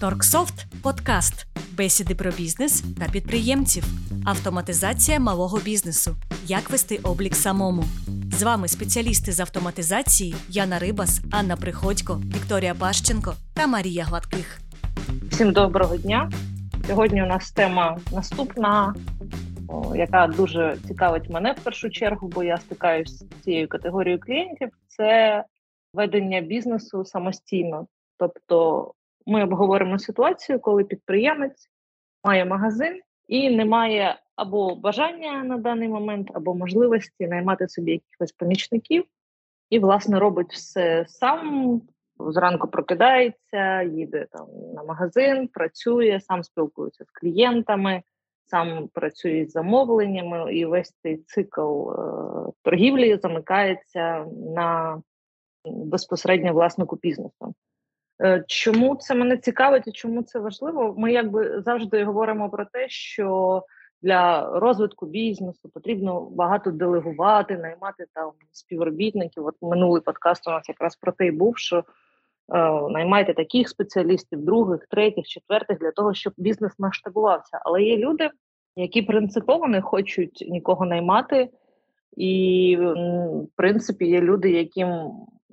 Торксофт подкаст. Бесіди про бізнес та підприємців. Автоматизація малого бізнесу. Як вести облік самому. З вами спеціалісти з автоматизації Яна Рибас, Анна Приходько, Вікторія Пащенко та Марія Гладких. Всім доброго дня. Сьогодні у нас тема наступна, яка дуже цікавить мене в першу чергу, бо я стикаюся з цією категорією клієнтів. Це ведення бізнесу самостійно. Тобто ми обговоримо ситуацію, коли підприємець має магазин і не має або бажання на даний момент, або можливості наймати собі якихось помічників, і, власне, робить все сам. Зранку прокидається, їде там на магазин, працює, сам спілкується з клієнтами, сам працює з замовленнями, і весь цей цикл е, торгівлі замикається на безпосередньо власнику бізнесу. Е, чому це мене цікавить і чому це важливо? Ми якби завжди говоримо про те, що для розвитку бізнесу потрібно багато делегувати, наймати там співробітників. От минулий подкаст у нас якраз про те й був, що е, наймайте таких спеціалістів, других, третіх, четвертих для того, щоб бізнес масштабувався. Але є люди, які принципово не хочуть нікого наймати, і в принципі є люди, яким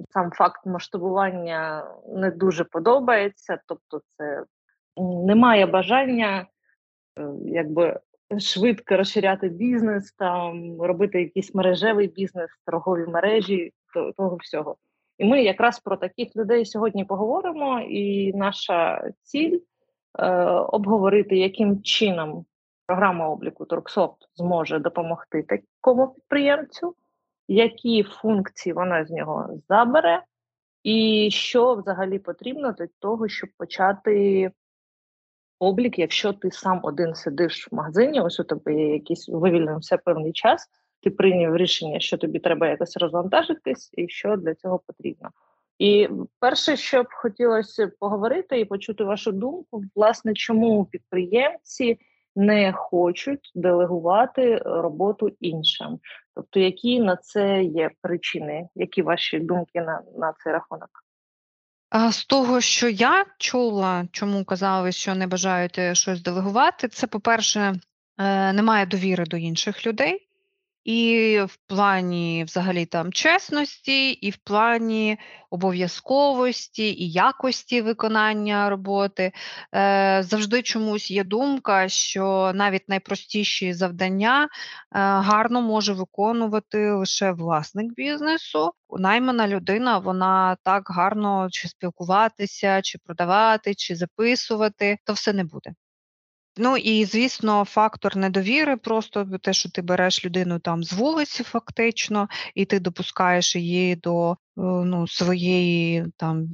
сам факт масштабування не дуже подобається, тобто, це немає бажання е, якби швидко розширяти бізнес, там робити якийсь мережевий бізнес, торгові мережі, того всього. І ми якраз про таких людей сьогодні поговоримо. І наша ціль е, обговорити, яким чином програма обліку Торксофт зможе допомогти такому підприємцю які функції вона з нього забере, і що взагалі потрібно для того, щоб почати облік, якщо ти сам один сидиш в магазині, ось у тебе є якийсь вивільнився певний час, ти прийняв рішення, що тобі треба якось розвантажитись, і що для цього потрібно. І перше, що б хотілося поговорити і почути вашу думку, власне, чому підприємці не хочуть делегувати роботу іншим. Тобто, які на це є причини? Які ваші думки на, на цей рахунок? З того, що я чула, чому казали, що не бажають щось делегувати, це, по-перше, е, немає довіри до інших людей. І в плані взагалі там чесності, і в плані обов'язковості і якості виконання роботи. Е, Завжди чомусь є думка, що навіть найпростіші завдання е, гарно може виконувати лише власник бізнесу. Наймана людина, вона так гарно чи спілкуватися, чи продавати, чи записувати, то все не буде. Ну і звісно, фактор недовіри, просто те, що ти береш людину там з вулиці, фактично, і ти допускаєш її до е, ну, своєї там.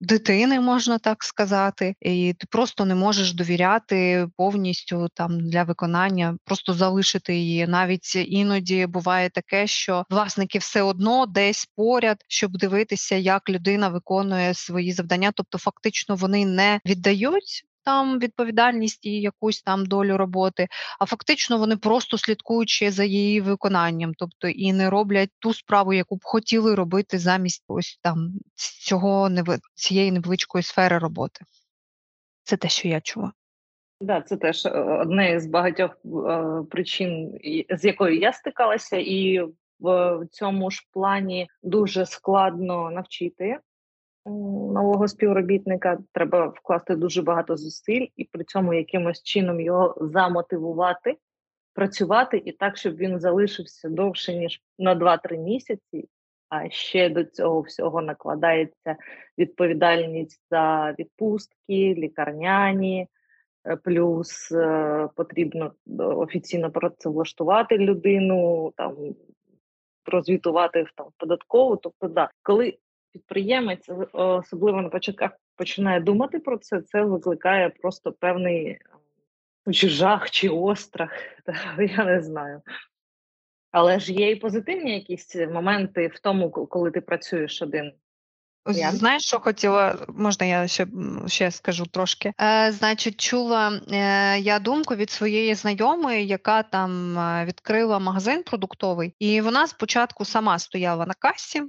Дитини, можна так сказати, і ти просто не можеш довіряти повністю там для виконання, просто залишити її. Навіть іноді буває таке, що власники все одно десь поряд, щоб дивитися, як людина виконує свої завдання. Тобто, фактично, вони не віддають там відповідальність і якусь там долю роботи, а фактично вони просто слідкують ще за її виконанням, тобто і не роблять ту справу, яку б хотіли робити замість ось там цього цієї невеличкої сфери роботи. Це те, що я чула. Да, це теж е, одне з багатьох е, причин, з якою я стикалася, і в цьому ж плані дуже складно навчити нового співробітника, треба вкласти дуже багато зусиль і при цьому якимось чином його замотивувати, працювати і так, щоб він залишився довше ніж на 2-3 місяці. А ще до цього всього накладається відповідальність за відпустки, лікарняні, е, плюс е, потрібно е, офіційно працевлаштувати людину, там прозвітувати в там податкову. Тобто, да, коли підприємець, особливо на початках, починає думати про це, це викликає просто певний чи жах чи острах. Я не знаю. Але ж є і позитивні якісь моменти в тому, коли ти працюєш один. Знаєш, що хотіла, можна я ще ще скажу трошки. Е, Значить, чула е, я думку від своєї знайомої, яка там е, відкрила магазин продуктовий, і вона спочатку сама стояла на касі,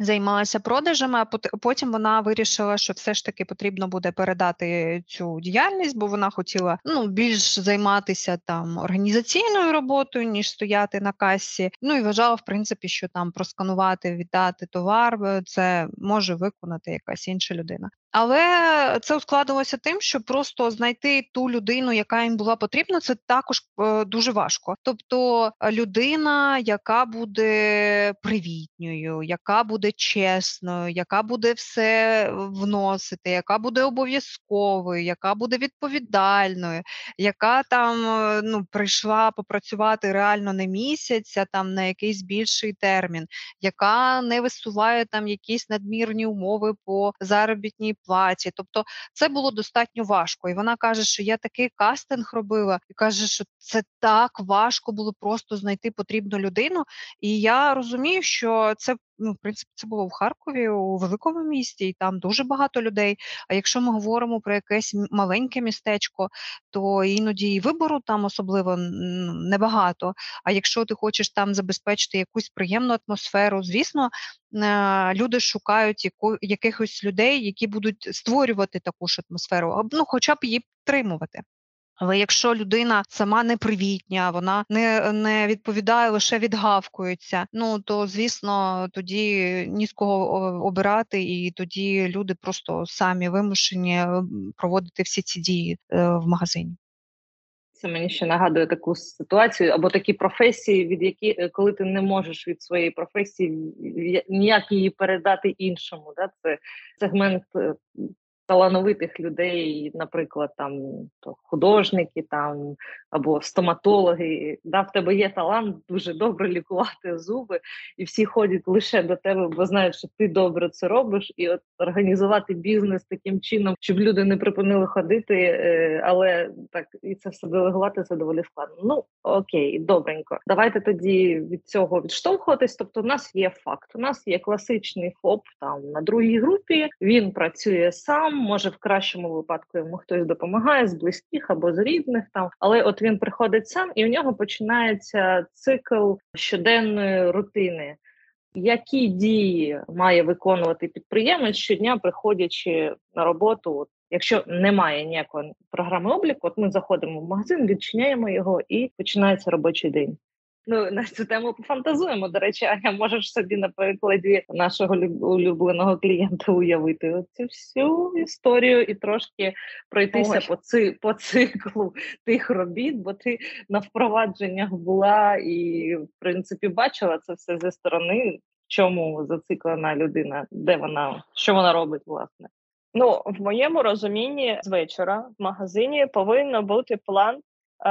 займалася продажами, а потім вона вирішила, що все ж таки потрібно буде передати цю діяльність, бо вона хотіла ну більш займатися там організаційною роботою, ніж стояти на касі. Ну і вважала, в принципі, що там просканувати, віддати товар, це може виконати якась інша людина. Але це ускладилося тим, що просто знайти ту людину, яка їм була потрібна, це також е, дуже важко. Тобто е, людина, яка буде привітньою, яка буде чесною, яка буде все вносити, яка буде обов'язковою, яка буде відповідальною, яка там е, ну прийшла попрацювати реально не місяць, а там на якийсь більший термін, яка не висуває там якісь надмірні умови по заробітній платі. Тобто це було достатньо важко. І вона каже, що я такий кастинг робила, і каже, що це так важко було просто знайти потрібну людину. І я розумію, що це ну, в принципі, це було в Харкові у великому місті, і там дуже багато людей. А якщо ми говоримо про якесь маленьке містечко, то іноді і вибору там особливо небагато. А якщо ти хочеш там забезпечити якусь приємну атмосферу, звісно, е, люди шукають яку, якихось людей, які будуть створювати таку ж атмосферу, ну хоча б її підтримувати. Але якщо людина сама непривітня, вона не не відповідає, лише відгавкується. Ну то звісно, тоді ні з кого обирати, і тоді люди просто самі вимушені проводити всі ці дії е, в магазині. Це мені ще нагадує таку ситуацію або такі професії, від які е, коли ти не можеш від своєї професії ніяк її передати іншому. Да? Це сегмент е, талановитих людей, наприклад, там то художники там або стоматологи. Да, В тебе є талант дуже добре лікувати зуби, і всі ходять лише до тебе, бо знають, що ти добре це робиш, і от організувати бізнес таким чином, щоб люди не припинили ходити, е, але так і це все делегувати це доволі складно. Ну окей, добренько. Давайте тоді від цього відштовхуватись. Тобто, у нас є факт. У нас є класичний ФОП там на другій групі. Він працює сам може в кращому випадку йому хтось допомагає з близьких або з рідних там, але от він приходить сам, і в нього починається цикл щоденної рутини. Які дії має виконувати підприємець щодня, приходячи на роботу? Якщо немає ніякої програми обліку, от ми заходимо в магазин, відчиняємо його і починається робочий день. Ну на цю тему пофантазуємо. До речі, Аня, можеш собі на перекладі нашого улюбленого клієнта уявити оцю всю історію і трошки пройтися по ци по циклу тих робіт, бо ти на впровадженнях була і в принципі бачила це все зі сторони. Чому зациклена людина? Де вона що вона робить, власне? Ну в моєму розумінні з вечора в магазині повинен бути план,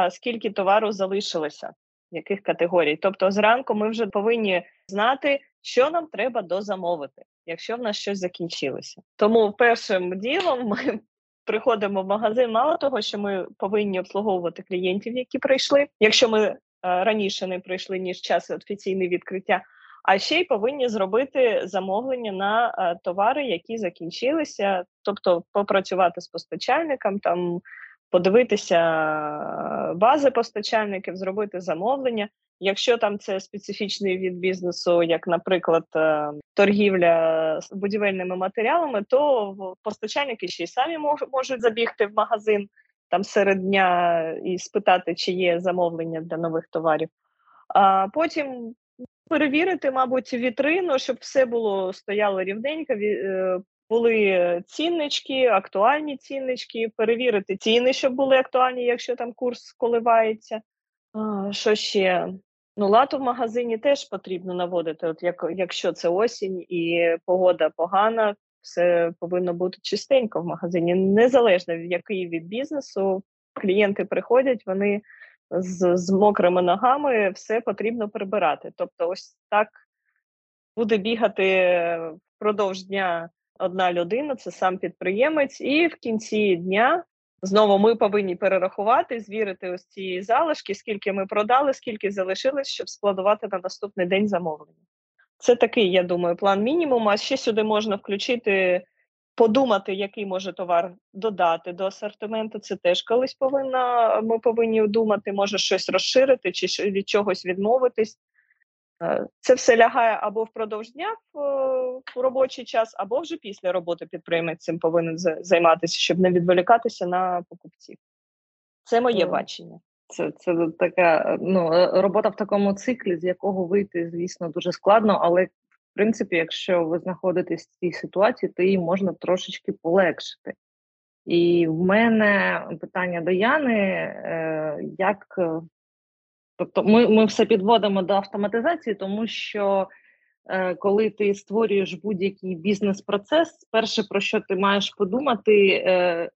скільки товару залишилося яких категорій. Тобто, зранку ми вже повинні знати, що нам треба дозамовити, якщо в нас щось закінчилося. Тому першим ділом ми приходимо в магазин, мало того, що ми повинні обслуговувати клієнтів, які прийшли. Якщо ми е, раніше не прийшли ніж час офіційне відкриття. А ще й повинні зробити замовлення на е, товари, які закінчилися, тобто попрацювати з постачальником, там подивитися бази постачальників, зробити замовлення. Якщо там це специфічний від бізнесу, як, наприклад, е, торгівля з будівельними матеріалами, то постачальники ще й самі можуть забігти в магазин там серед дня і спитати, чи є замовлення для нових товарів. А потім перевірити, мабуть, вітрину, щоб все було стояло рівненько, е, були ціннички, актуальні ціннички, перевірити ціни, щоб були актуальні, якщо там курс коливається. Що ще? Ну, лату в магазині теж потрібно наводити. От як, Якщо це осінь і погода погана, все повинно бути чистенько в магазині. Незалежно від який від бізнесу, клієнти приходять, вони з, з мокрими ногами все потрібно прибирати. Тобто, ось так буде бігати впродовж дня одна людина, це сам підприємець, і в кінці дня знову ми повинні перерахувати, звірити ось ці залишки, скільки ми продали, скільки залишилось, щоб складувати на наступний день замовлення. Це такий, я думаю, план мінімум. А ще сюди можна включити, подумати, який може товар додати до асортименту. Це теж колись повинна. Ми повинні думати, може щось розширити чи від чогось відмовитись. Е, це все лягає або впродовж дня в, в робочий час, або вже після роботи підприємець цим повинен займатися, щоб не відволікатися на покупців. Це моє бачення. Це це така ну, робота в такому циклі, з якого вийти, звісно, дуже складно, але принципі, якщо ви знаходитесь в цій ситуації, то її можна трошечки полегшити. І в мене питання до Яни, е, як тобто ми ми все підводимо до автоматизації, тому що е, коли ти створюєш будь-який бізнес-процес, перше про що ти маєш подумати, е,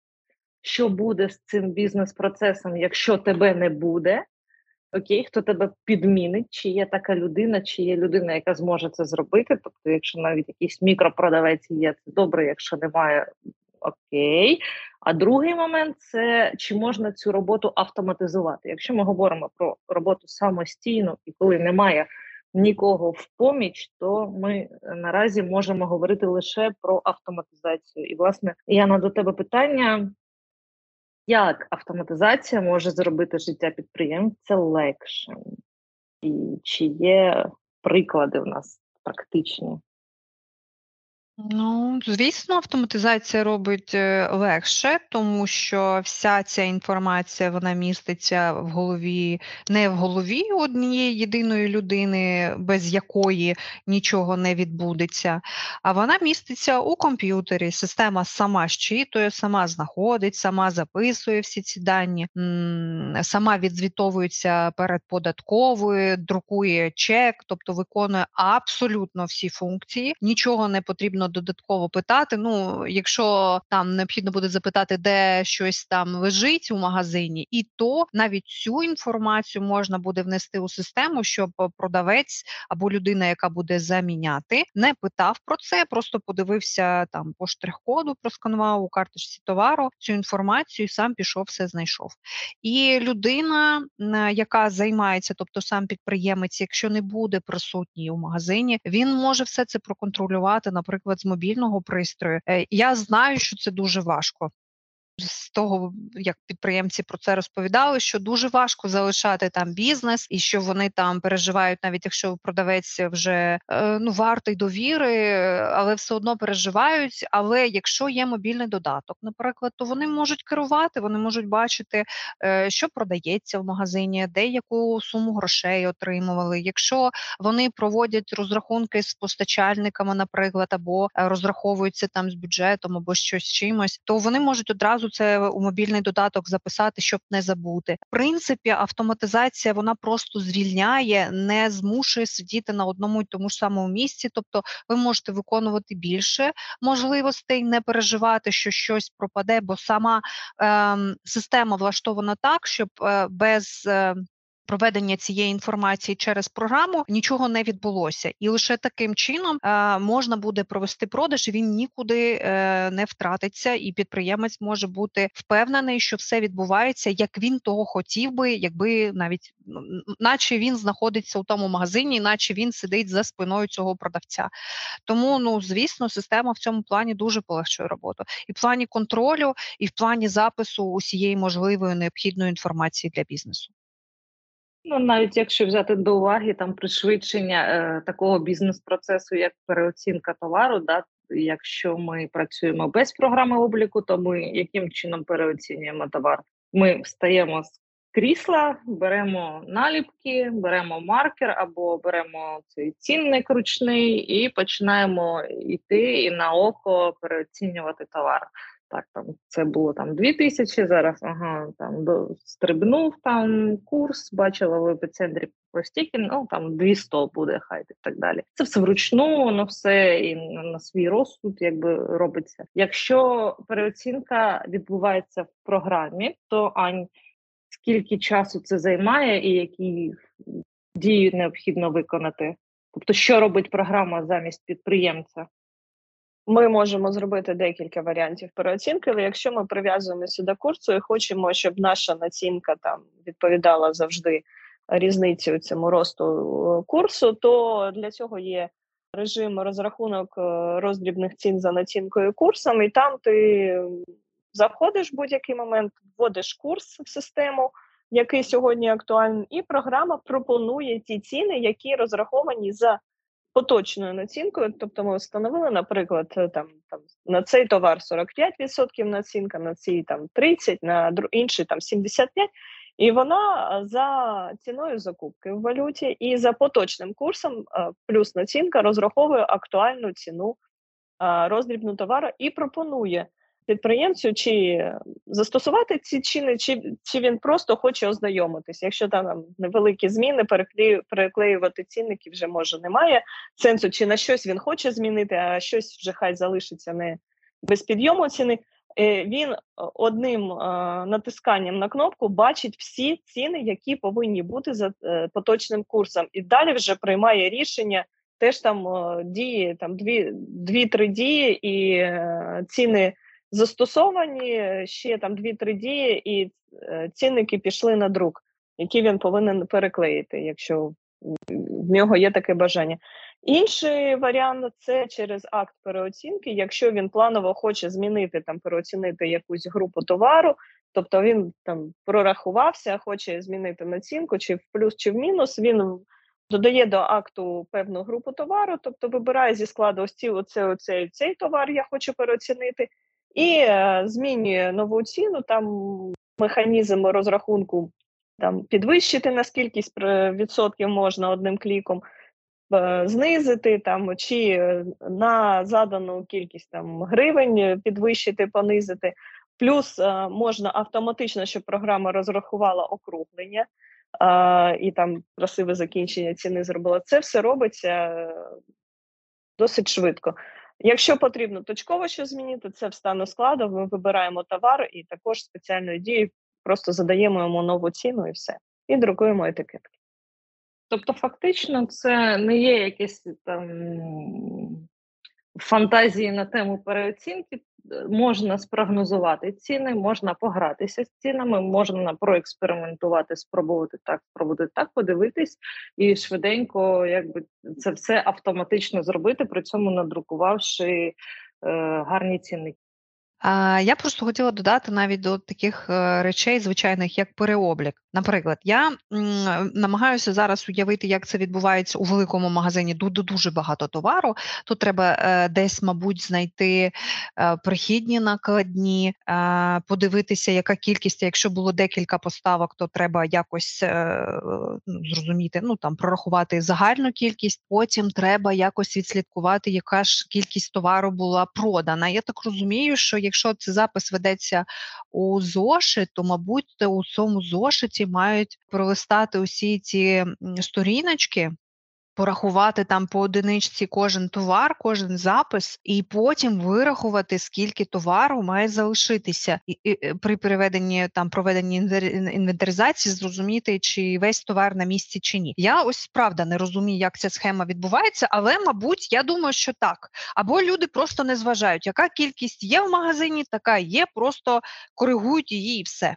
що буде з цим бізнес-процесом, якщо тебе не буде. Окей, хто тебе підмінить, чи є така людина, чи є людина, яка зможе це зробити. Тобто, якщо навіть якийсь мікропродавець є, це добре, якщо немає окей. А другий момент це чи можна цю роботу автоматизувати. Якщо ми говоримо про роботу самостійно і коли немає нікого в поміч, то ми наразі можемо говорити лише про автоматизацію. І, власне, Яна, до тебе питання. Як автоматизація може зробити життя підприємця легшим? І чи є приклади в нас практичні? Ну, звісно, автоматизація робить е, легше, тому що вся ця інформація вона міститься в голові, не в голові однієї єдиної людини, без якої нічого не відбудеться, а вона міститься у комп'ютері. Система сама щитує, сама знаходить, сама записує всі ці дані, сама відзвітовується перед податковою, друкує чек, тобто виконує абсолютно всі функції, нічого не потрібно потрібно додатково питати. Ну, якщо там необхідно буде запитати, де щось там лежить у магазині, і то навіть цю інформацію можна буде внести у систему, щоб продавець або людина, яка буде заміняти, не питав про це, просто подивився там по штрих-коду, просканував у карточці товару цю інформацію, і сам пішов, все знайшов. І людина, яка займається, тобто сам підприємець, якщо не буде присутній у магазині, він може все це проконтролювати, наприклад наприклад, з мобільного пристрою. Е, я знаю, що це дуже важко з того, як підприємці про це розповідали, що дуже важко залишати там бізнес, і що вони там переживають, навіть якщо продавець вже е, ну вартий довіри, але все одно переживають. Але якщо є мобільний додаток, наприклад, то вони можуть керувати, вони можуть бачити, е, що продається в магазині, де яку суму грошей отримували. Якщо вони проводять розрахунки з постачальниками, наприклад, або е, розраховуються там з бюджетом, або щось чимось, то вони можуть одразу одразу це у мобільний додаток записати, щоб не забути. В принципі, автоматизація вона просто звільняє, не змушує сидіти на одному й тому ж самому місці. Тобто, ви можете виконувати більше можливостей, не переживати, що щось пропаде, бо сама е, система влаштована так, щоб е, без е, проведення цієї інформації через програму нічого не відбулося, і лише таким чином е, можна буде провести продаж. Він нікуди е, не втратиться, і підприємець може бути впевнений, що все відбувається, як він того хотів би, якби навіть наче він знаходиться у тому магазині, наче він сидить за спиною цього продавця. Тому, ну звісно, система в цьому плані дуже полегшує роботу, і в плані контролю, і в плані запису усієї можливої необхідної інформації для бізнесу. Ну, навіть якщо взяти до уваги там пришвидшення е, такого бізнес-процесу, як переоцінка товару, да, якщо ми працюємо без програми обліку, то ми яким чином переоцінюємо товар? Ми встаємо з крісла, беремо наліпки, беремо маркер або беремо цей цінник ручний і починаємо йти і на око переоцінювати товар так, там це було там 2 тисячі, зараз ага, там стрибнув там курс, бачила в епіцентрі по ну там 200 буде хай і так далі. Це все вручну, воно все і на свій розсуд якби робиться. Якщо переоцінка відбувається в програмі, то Ань, скільки часу це займає і які дії необхідно виконати? Тобто, що робить програма замість підприємця? Ми можемо зробити декілька варіантів переоцінки, але якщо ми прив'язуємося до курсу і хочемо, щоб наша націнка там відповідала завжди різниці цьому росту е, курсу, то для цього є режим розрахунок е, роздрібних цін за націнкою курсом, і там ти заходиш в будь-який момент, вводиш курс в систему який сьогодні актуальний, і програма пропонує ті ціни, які розраховані за поточною націнкою. Тобто, ми встановили, наприклад, там там на цей товар 45% націнка, на цій там 30%, на інший там 75%. І вона за ціною закупки в валюті і за поточним курсом, плюс націнка розраховує актуальну ціну роздрібну товару і пропонує підприємцю чи застосувати ці чини, чи чи він просто хоче ознайомитись. Якщо там невеликі зміни, переклеювати цінники вже може немає сенсу, чи на щось він хоче змінити, а щось вже хай залишиться не без підйому ціни. Е, він одним натисканням на кнопку бачить всі ціни, які повинні бути за е, поточним курсом, і далі вже приймає рішення. Теж там дії там дві дві-три дії, і е, ціни застосовані ще там дві-три дії, і е, цінники пішли на друк, які він повинен переклеїти, якщо в нього є таке бажання. Інший варіант це через акт переоцінки. Якщо він планово хоче змінити там, переоцінити якусь групу товару, тобто він там прорахувався, хоче змінити націнку, чи в плюс, чи в мінус, він додає до акту певну групу товару, тобто вибирає зі складу ось ці, оце, оце, цей товар, я хочу переоцінити, і е, змінює нову ціну. Там механізм розрахунку там підвищити на скількись відсотків можна одним кліком, знизити там чи на задану кількість там гривень підвищити, понизити. Плюс е, можна автоматично, щоб програма розрахувала округлення е, і там красиве закінчення ціни зробила. Це все робиться е, досить швидко. Якщо потрібно точково що змінити, це в стану складу. Ми вибираємо товар і також спеціальною дією просто задаємо йому нову ціну і все. І друкуємо етикетки. Тобто, фактично, це не є якісь там фантазії на тему переоцінки. Можна спрогнозувати ціни, можна погратися з цінами, можна проекспериментувати, спробувати так, спробувати так, подивитись і швиденько, якби це все автоматично зробити, при цьому надрукувавши е, гарні цінники. Я просто хотіла додати навіть до таких е, речей, звичайних, як переоблік. Наприклад, я намагаюся зараз уявити, як це відбувається у великому магазині, де дуже багато товару. Тут треба е, десь, мабуть, знайти е, прихідні накладні, подивитися, яка кількість, якщо було декілька поставок, то треба якось ну, зрозуміти, ну там прорахувати загальну кількість. Потім треба якось відслідкувати, яка ж кількість товару була продана. Я так розумію, що якщо цей запис ведеться у зошит, то мабуть у цьому зошиті мають пролистати усі ці сторіночки. Порахувати там по одиничці кожен товар, кожен запис, і потім вирахувати, скільки товару має залишитися, і, і е, при приведенні там проведенні інвентаризації, зрозуміти, чи весь товар на місці чи ні. Я ось правда не розумію, як ця схема відбувається, але мабуть, я думаю, що так. Або люди просто не зважають, яка кількість є в магазині, така є, просто коригують її і все.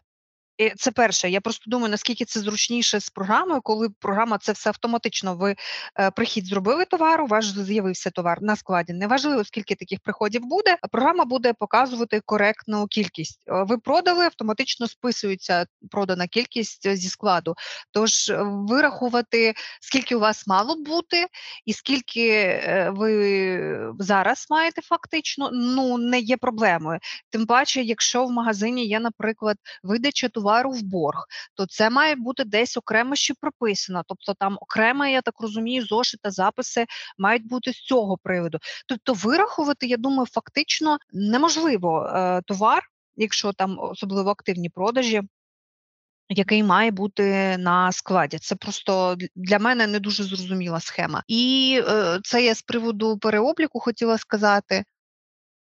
Це перше. Я просто думаю, наскільки це зручніше з програмою, коли програма це все автоматично. Ви е, прихід зробили товар, у вас з'явився товар на складі. Неважливо, скільки таких приходів буде. Програма буде показувати коректну кількість. Е, ви продали, автоматично списується продана кількість е, зі складу. Тож вирахувати, скільки у вас мало бути, і скільки ви зараз маєте фактично, ну не є проблемою. Тим паче, якщо в магазині є, наприклад, видача товару, товару в борг, то це має бути десь окремо ще прописано. Тобто там окремо, я так розумію, зошита записи мають бути з цього приводу. Тобто, вирахувати, я думаю, фактично неможливо е, товар, якщо там особливо активні продажі. Який має бути на складі, це просто для мене не дуже зрозуміла схема, і е, це я з приводу переобліку хотіла сказати.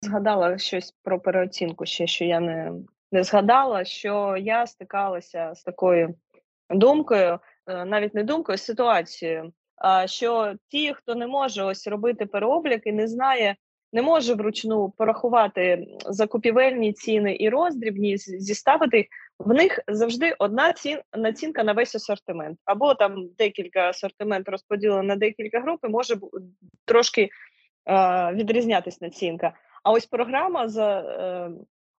Згадала щось про переоцінку, ще що я не не згадала, що я стикалася з такою думкою, е, навіть не думкою, ситуацією. Що ті, хто не може ось робити переоблік і не знає, не може вручну порахувати закупівельні ціни і роздрібні, зіставити їх, в них завжди одна цін, націнка на весь асортимент. Або там декілька асортимент розподілено на декілька груп, і може трошки е, відрізнятись націнка. А ось програма за. Е,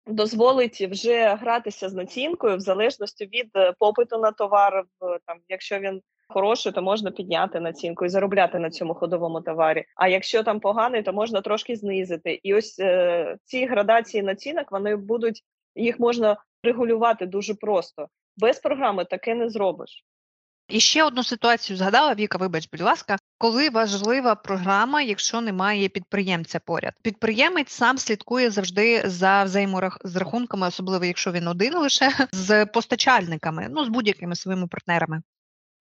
дозволить вже гратися з націнкою в залежності від е, попиту на товар. Там, якщо він хороший, то можна підняти націнку і заробляти на цьому ходовому товарі. А якщо там поганий, то можна трошки знизити. І ось е, ці градації націнок вони будуть їх можна регулювати дуже просто. Без програми таке не зробиш. І ще одну ситуацію згадала Віка, вибач, будь ласка, коли важлива програма, якщо немає підприємця поряд. Підприємець сам слідкує завжди за взаєморахунками, особливо якщо він один лише з постачальниками, ну з будь-якими своїми партнерами.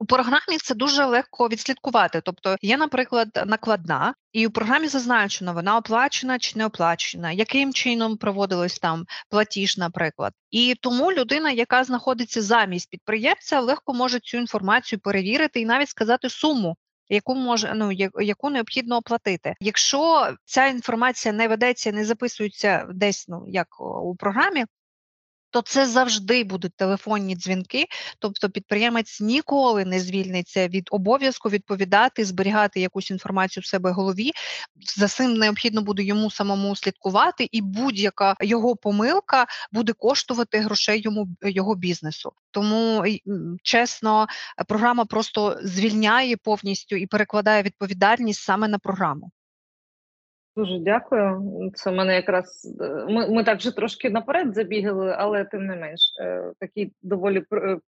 У програмі це дуже легко відслідкувати. Тобто є, наприклад, накладна, і у програмі зазначено, вона оплачена чи не оплачена, яким чином проводилось там платіж, наприклад. І тому людина, яка знаходиться замість підприємця, легко може цю інформацію перевірити і навіть сказати суму. Яку може ну яку необхідно оплатити, якщо ця інформація не ведеться, не записується десь, ну як у програмі, то це завжди будуть телефонні дзвінки. Тобто підприємець ніколи не звільниться від обов'язку відповідати, зберігати якусь інформацію в себе в голові. За цим необхідно буде йому самому слідкувати, і будь-яка його помилка буде коштувати грошей йому його бізнесу. Тому чесно, програма просто звільняє повністю і перекладає відповідальність саме на програму. Дуже дякую. Це мене якраз е, ми ми так вже трошки наперед забігали, але тим не менш е, такий доволі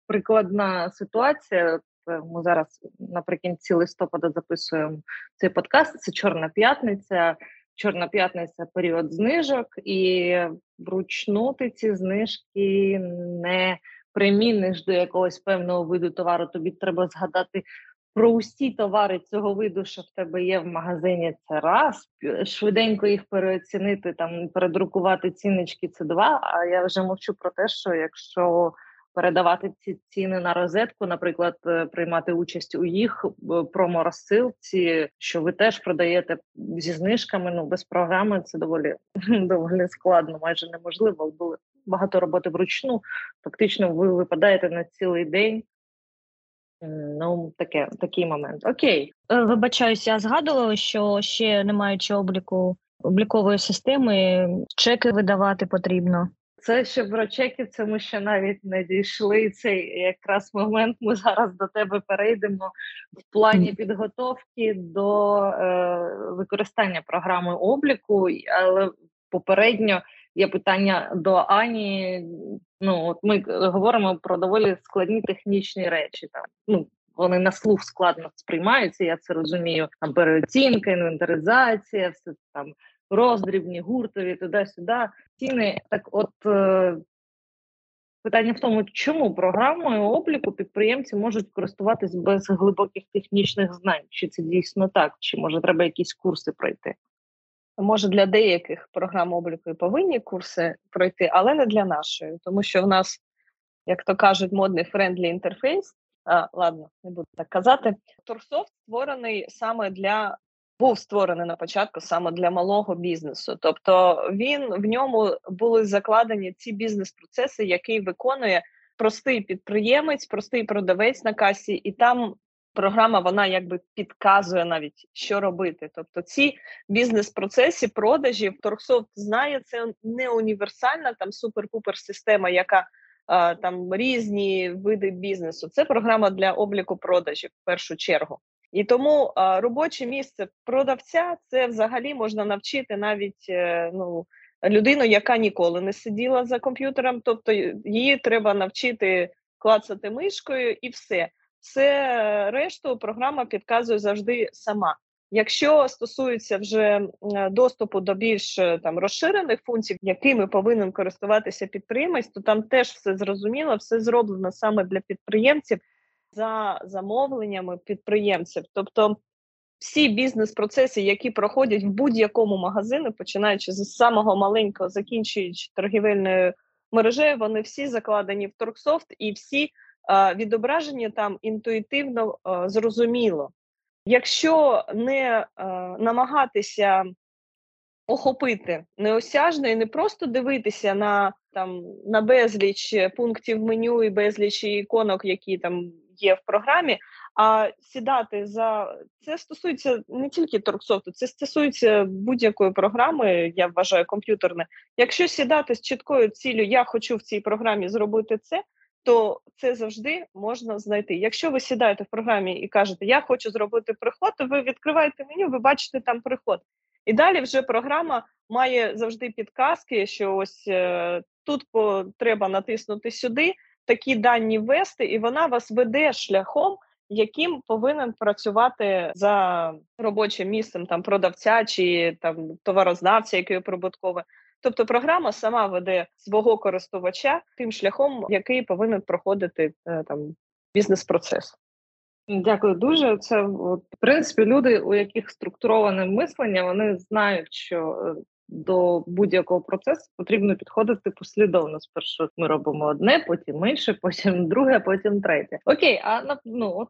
прикладна ситуація. Ми зараз наприкінці листопада записуємо цей подкаст. Це Чорна п'ятниця. Чорна п'ятниця період знижок, і вручну ти ці знижки не приміниш до якогось певного виду товару. Тобі треба згадати про усі товари цього виду, що в тебе є в магазині, це раз. Швиденько їх переоцінити, там передрукувати ціночки це два. А я вже мовчу про те, що якщо передавати ці ціни на розетку, наприклад, е, приймати участь у їх е, проморозсилці, що ви теж продаєте зі знижками, ну без програми це доволі доволі складно, майже неможливо. Було багато роботи вручну. Фактично, ви випадаєте на цілий день. Ну, таке, такий момент. Окей. Е, вибачаюся, я згадувала, що ще не маючи обліку облікової системи, чеки видавати потрібно. Це ще про чеки, це ми ще навіть не дійшли. Цей якраз момент ми зараз до тебе перейдемо в плані підготовки до е, використання програми обліку, але попередньо є питання до Ані. Ну от ми говоримо про доволі складні технічні речі. Там ну вони на слух складно сприймаються. Я це розумію. Там переоцінка, інвентаризація, все там роздрібні, гуртові, туди-сюди. Ціни так, от. Е, Питання в тому, чому програмою обліку підприємці можуть користуватись без глибоких технічних знань, чи це дійсно так, чи може треба якісь курси пройти? Може, для деяких програм обліку і повинні курси пройти, але не для нашої, тому що в нас, як то кажуть, модний friendly інтерфейс. А, Ладно, не буду так казати. Торсофт створений саме для був створений на початку саме для малого бізнесу. Тобто він в ньому були закладені ці бізнес-процеси, які виконує простий підприємець, простий продавець на касі, і там програма вона якби підказує навіть, що робити. Тобто, ці бізнес-процеси продажів Торксофт знає, це не універсальна там супер-пупер система, яка а, там різні види бізнесу. Це програма для обліку продажів в першу чергу. І тому а, робоче місце продавця це взагалі можна навчити навіть е, ну. Людину, яка ніколи не сиділа за комп'ютером, тобто її треба навчити клацати мишкою і все все решту програма підказує завжди сама. Якщо стосується вже доступу до більш е, там розширених функцій, якими повинен користуватися підприємець, то там теж все зрозуміло, все зроблено саме для підприємців за замовленнями підприємців. Тобто всі бізнес-процеси, які проходять в будь-якому магазині, починаючи з самого маленького, закінчуючи торгівельною мережею, вони всі закладені в Торксофт і всі відображення там інтуїтивно зрозуміло. Якщо не намагатися охопити неосяжно і не просто дивитися на там на безліч пунктів меню і безліч іконок, які там є в програмі, А сідати за це стосується не тільки торксофту, це стосується будь-якої програми, я вважаю, комп'ютерне. Якщо сідати з чіткою ціллю, я хочу в цій програмі зробити це, то це завжди можна знайти. Якщо ви сідаєте в програмі і кажете, я хочу зробити приход, то ви відкриваєте меню, ви бачите там приход. І далі вже програма має завжди підказки, що ось е, тут по, треба натиснути сюди, такі дані ввести, і вона вас веде шляхом, яким повинен працювати за робочим місцем там продавця чи там товарознавця, який прибутковий. Тобто програма сама веде свого користувача тим шляхом, який повинен проходити е, там бізнес-процес. Дякую дуже. Це в принципі люди, у яких структуроване мислення, вони знають, що е, до будь-якого процесу потрібно підходити послідовно. Спершу ми робимо одне, потім інше, потім друге, потім третє. Окей, а ну от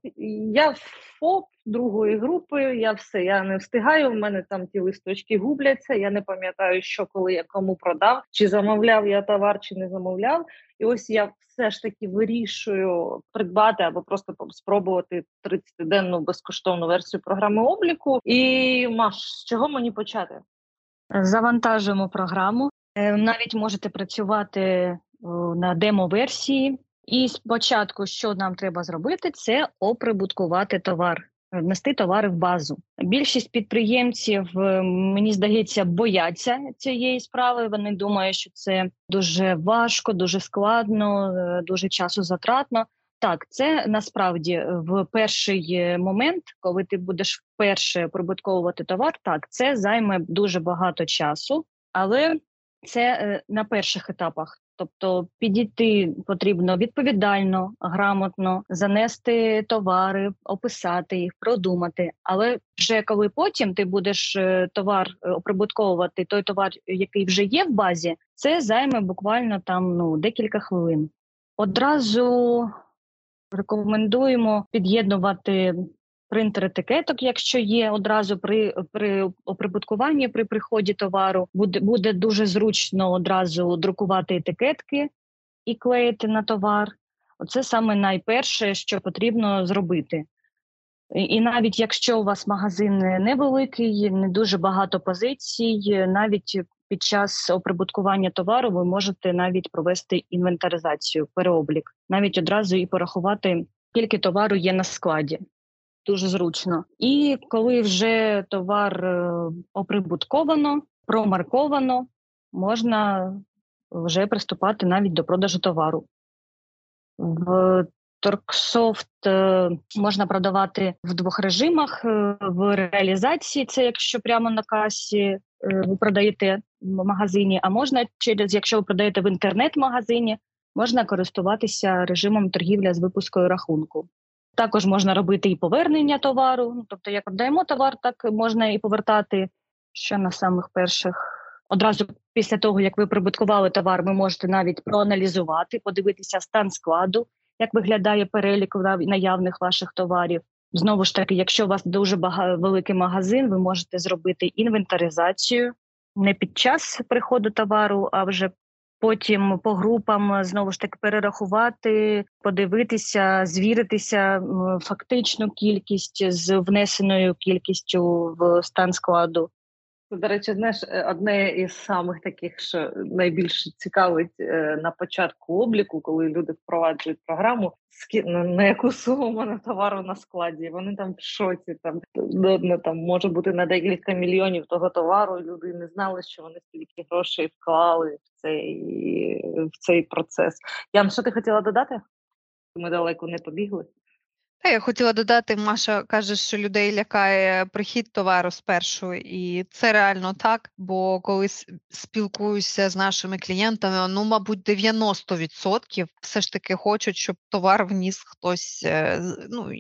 я ФОП другої групи, я все я не встигаю. У мене там ті листочки губляться. Я не пам'ятаю, що коли я кому продав, чи замовляв я товар, чи не замовляв. І ось я все ж таки вирішую придбати або просто спробувати 30-денну безкоштовну версію програми обліку. І Маш, з чого мені почати? Завантажуємо програму. Е, навіть можете працювати е, на демо-версії. І спочатку, що нам треба зробити, це оприбуткувати товар, внести товари в базу. Більшість підприємців, е, мені здається, бояться цієї справи. Вони думають, що це дуже важко, дуже складно, дуже часозатратно. Так, це насправді е, в перший е, момент, коли ти будеш вперше прибутковувати товар, так це займе дуже багато часу, але це е, на перших етапах. Тобто підійти потрібно відповідально, грамотно занести товари, описати їх, продумати. Але вже коли потім ти будеш товар оприбутковувати, той товар, який вже є в базі, це займе буквально там ну декілька хвилин. Одразу Рекомендуємо під'єднувати принтер етикеток, якщо є одразу при при оприбуткуванні, при приході товару. Буде буде дуже зручно одразу друкувати етикетки і клеїти на товар. Оце саме найперше, що потрібно зробити. І, навіть якщо у вас магазин невеликий, не дуже багато позицій, навіть під час оприбуткування товару ви можете навіть провести інвентаризацію, переоблік, навіть одразу і порахувати, скільки товару є на складі. Дуже зручно. І коли вже товар е, оприбутковано, промарковано, можна вже приступати навіть до продажу товару. В Торксофт е, можна продавати в двох режимах. Е, в реалізації це якщо прямо на касі ви продаєте в магазині, а можна через, якщо ви продаєте в інтернет-магазині, можна користуватися режимом торгівля з випускою рахунку. Також можна робити і повернення товару. Ну, тобто, як продаємо товар, так можна і повертати. Що на самих перших одразу після того, як ви прибуткували товар, ви можете навіть проаналізувати, подивитися стан складу, як виглядає перелік наявних ваших товарів. Знову ж таки, якщо у вас дуже багато великий магазин, ви можете зробити інвентаризацію не під час приходу товару, а вже потім по групам знову ж таки перерахувати, подивитися, звіритися фактичну кількість з внесеною кількістю в стан складу. До речі, знаєш, е, одне із самих таких, що найбільше цікавить е, на початку обліку, коли люди впроваджують програму, на яку суму мене товару на складі. Вони там в шоці, там там може бути на декілька мільйонів того товару. Люди не знали, що вони стільки грошей вклали в цей в цей процес. Ян, що ти хотіла додати? Ми далеко не побігли. Та я хотіла додати, Маша каже, що людей лякає прихід товару спершу, і це реально так. Бо коли спілкуюся з нашими клієнтами, ну, мабуть, 90% все ж таки хочуть, щоб товар вніс хтось е, ну,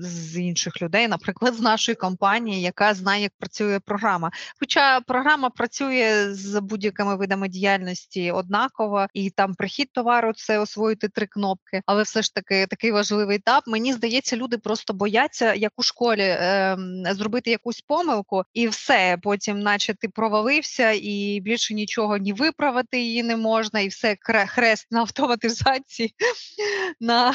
з інших людей, наприклад, з нашої компанії, яка знає, як працює програма. Хоча програма працює з будь-якими видами діяльності однаково, і там прихід товару це освоїти три кнопки, але все ж таки такий важливий етап. Мені здається здається, люди просто бояться, як у школі, е, зробити якусь помилку, і все. Потім, наче ти провалився, і більше нічого ні виправити її не можна, і все хрест на автоматизації на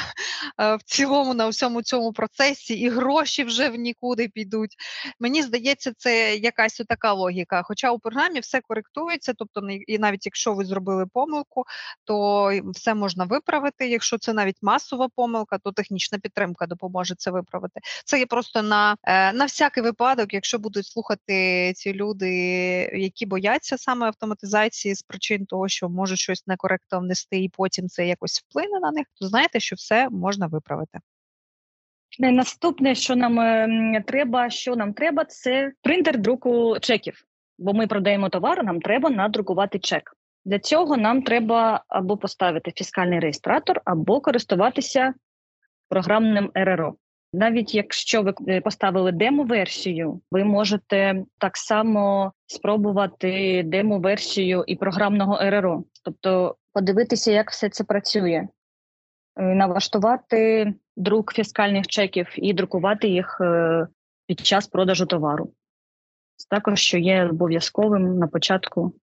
е, в цілому на всьому цьому процесі, і гроші вже в нікуди підуть. Мені здається, це якась така логіка. Хоча у програмі все коректується, тобто і навіть якщо ви зробили помилку, то все можна виправити. Якщо це навіть масова помилка, то технічна підтримка допоможе це виправити. Це є просто на е, на всякий випадок, якщо будуть слухати ці люди, які бояться саме автоматизації з причин того, що можуть щось некоректно внести, і потім це якось вплине на них, то знаєте, що все можна виправити. Наступне, що нам е, треба, що нам треба, це принтер друку чеків. Бо ми продаємо товар, нам треба надрукувати чек. Для цього нам треба або поставити фіскальний реєстратор, або користуватися програмним РРО. Навіть якщо ви е, поставили демо-версію, ви можете так само спробувати демо-версію і програмного РРО, тобто подивитися, як все це працює, е, налаштувати друк фіскальних чеків і друкувати їх е, під час продажу товару. Також що є обов'язковим на початку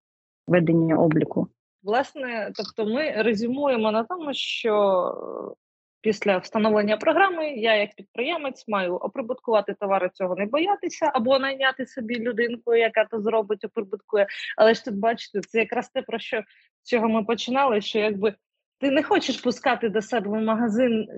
ведення обліку. Власне, тобто, ми резюмуємо на тому, що після встановлення програми я, як підприємець, маю оприбуткувати товари, цього не боятися, або найняти собі людинку, яка то зробить, оприбуткує. Але ж тут бачите, це якраз те, про що з чого ми починали, що якби ти не хочеш пускати до себе в магазин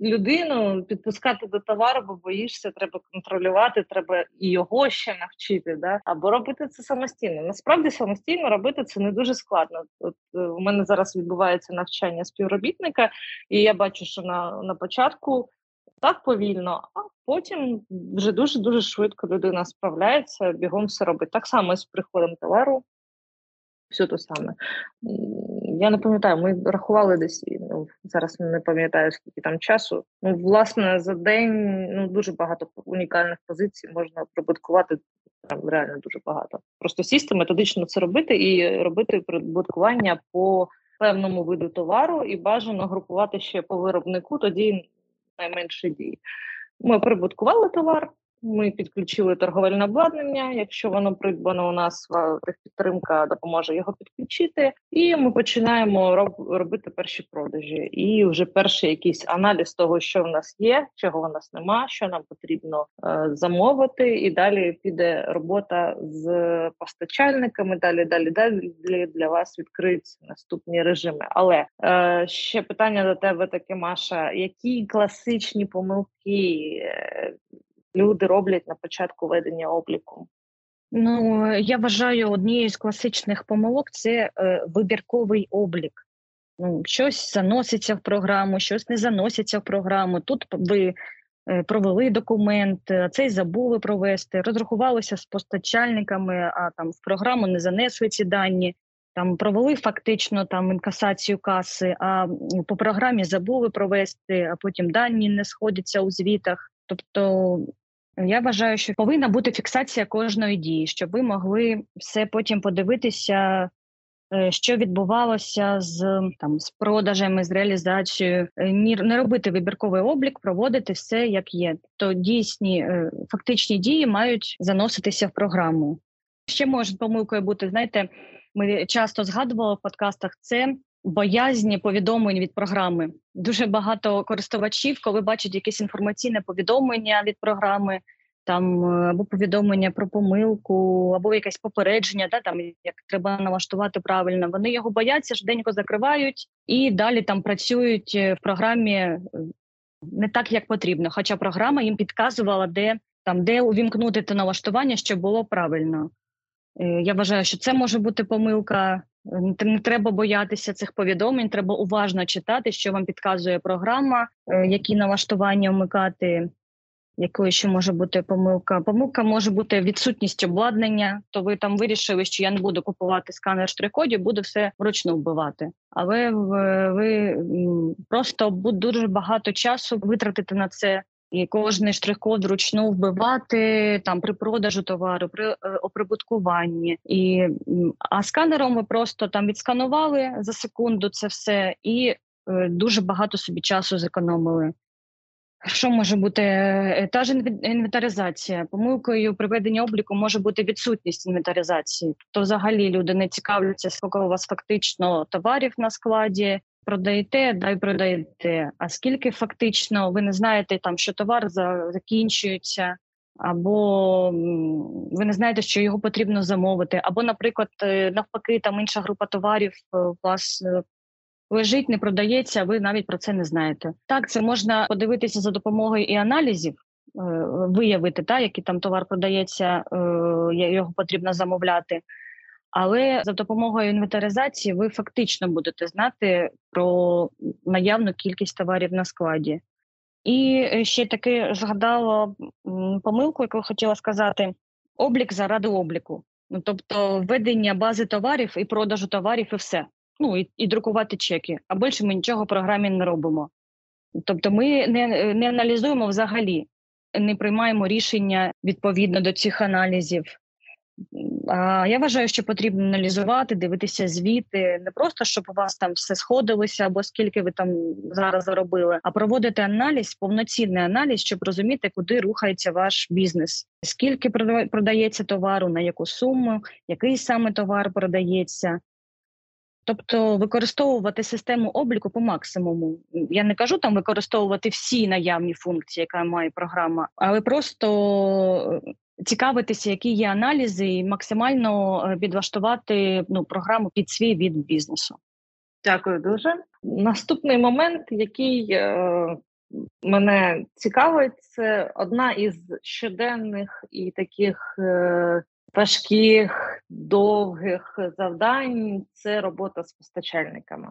людину, підпускати до товару, бо боїшся, треба контролювати, треба і його ще навчити, да? або робити це самостійно. Насправді самостійно робити це не дуже складно. От е, у мене зараз відбувається навчання співробітника, і я бачу, що на, на початку. Так повільно, а потім вже дуже дуже швидко людина справляється, бігом все робить. Так само з приходом товару все то саме. Я не пам'ятаю, ми рахували десь, ну зараз не пам'ятаю, скільки там часу. Ну, власне, за день ну дуже багато унікальних позицій можна прибуткувати. Там реально дуже багато. Просто сісти, методично це робити і робити прибуткування по певному виду товару, і бажано групувати ще по виробнику, тоді найменше дій. Ми прибуткували товар, ми підключили торговельне обладнання. Якщо воно придбано у нас, техпідтримка допоможе його підключити, і ми починаємо роб, робити перші продажі. І вже перший якийсь аналіз того, що в нас є, чого в нас нема, що нам потрібно е, замовити, і далі піде робота з постачальниками. Далі, далі, далі для вас відкриються наступні режими. Але е, ще питання до тебе таке, Маша: які класичні помилки? Е, люди роблять на початку ведення обліку? Ну я вважаю, однією з класичних помилок це е, вибірковий облік. Ну, щось заноситься в програму, щось не заноситься в програму. Тут ви е, провели документ, а цей забули провести, розрахувалися з постачальниками, а там в програму не занесли ці дані. Там провели фактично там інкасацію каси, а по програмі забули провести, а потім дані не сходяться у звітах. Тобто я вважаю, що повинна бути фіксація кожної дії, щоб ви могли все потім подивитися, е, що відбувалося з там з продажами, з реалізацією, е, не робити вибірковий облік, проводити все як є. То дійсні е, фактичні дії мають заноситися в програму. Ще може помилкою бути, знаєте, ми часто згадували в подкастах це. Боязні повідомлень від програми. Дуже багато користувачів, коли бачать якесь інформаційне повідомлення від програми, там е, або повідомлення про помилку, або якесь попередження, да, там як треба налаштувати правильно. Вони його бояться, швиденько закривають і далі там працюють е, в програмі е, не так, як потрібно. Хоча програма їм підказувала, де там де увімкнути те налаштування, щоб було правильно. Я вважаю, що це може бути помилка. Не треба боятися цих повідомлень, треба уважно читати, що вам підказує програма, які налаштування вмикати, якою ще може бути помилка? Помилка може бути відсутність обладнання, то ви там вирішили, що я не буду купувати сканер штрих-кодів, буду все вручну вбивати. Але ви просто дуже багато часу витратите на це. І кожний штрих-код вручну вбивати там при продажу товару, при е, оприбуткуванні. І, А сканером ви просто там відсканували за секунду це все і е, дуже багато собі часу зекономили. Що може бути Е, та ж інвентаризація? Помилкою при веденні обліку може бути відсутність інвентаризації. То взагалі люди не цікавляться, скільки у вас фактично товарів на складі. Продаєте, дай продаєте. А скільки фактично ви не знаєте, там що товар закінчується, або ви не знаєте, що його потрібно замовити, або, наприклад, е, навпаки, там інша група товарів е, у вас е, лежить, не продається, ви навіть про це не знаєте. Так, це можна подивитися за допомогою і аналізів, виявити, та, який там товар продається, його потрібно замовляти. Але за допомогою інвентаризації ви фактично будете знати про наявну кількість товарів на складі. І е, ще таки згадала помилку, яку хотіла сказати: облік заради обліку. Ну, тобто введення бази товарів і продажу товарів, і все. Ну і, і друкувати чеки. А більше ми нічого в програмі не робимо. Тобто, ми не, не аналізуємо взагалі, не приймаємо рішення відповідно до цих аналізів. Я вважаю, що потрібно аналізувати, дивитися звіти, не просто щоб у вас там все сходилося, або скільки ви там зараз заробили, а проводити аналіз, повноцінний аналіз, щоб розуміти, куди рухається ваш бізнес, скільки продається товару, на яку суму, який саме товар продається. Тобто використовувати систему обліку по максимуму. Я не кажу там використовувати всі наявні функції, яка має програма, але просто цікавитися, які є аналізи, і максимально е, підлаштувати ну, програму під свій від бізнесу. Дякую дуже. Наступний момент, який е, мене цікавить, це одна із щоденних і таких е, важких, довгих завдань це робота з постачальниками.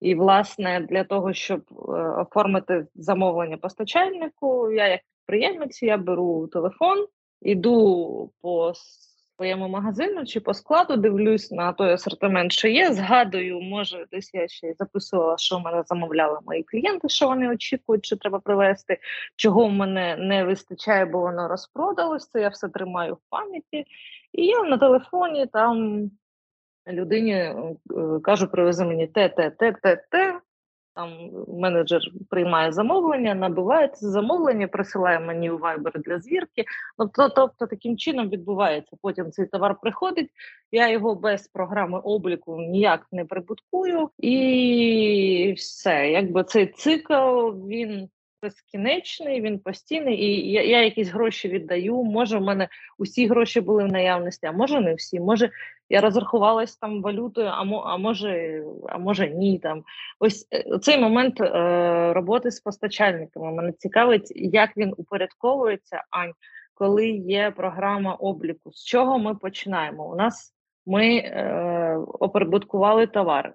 І, власне, для того, щоб е, оформити замовлення постачальнику, я як підприємець, я беру телефон, іду по своєму магазину чи по складу, дивлюсь на той асортимент, що є. Згадую, може, десь я ще й записувала, що в мене замовляли мої клієнти, що вони очікують, що треба привезти, чого в мене не вистачає, бо воно розпродалось. Це я все тримаю в пам'яті. І я на телефоні там людині е, кажу, привези мені те, те, те, те, те. Там менеджер приймає замовлення, набиває це замовлення, присилає мені у Viber для звірки. Тобто, тобто таким чином відбувається. Потім цей товар приходить, я його без програми обліку ніяк не прибуткую, і все. Якби цей цикл він безкінечний, він постійний, і я, я якісь гроші віддаю. Може, в мене усі гроші були в наявності, а може не всі. Може, я розрахувалась там валютою, а а може, а може ні. Там ось е, цей момент е, роботи з постачальниками. Мене цікавить, як він упорядковується, Ань, коли є програма обліку. З чого ми починаємо? У нас ми е, оприбуткували товар.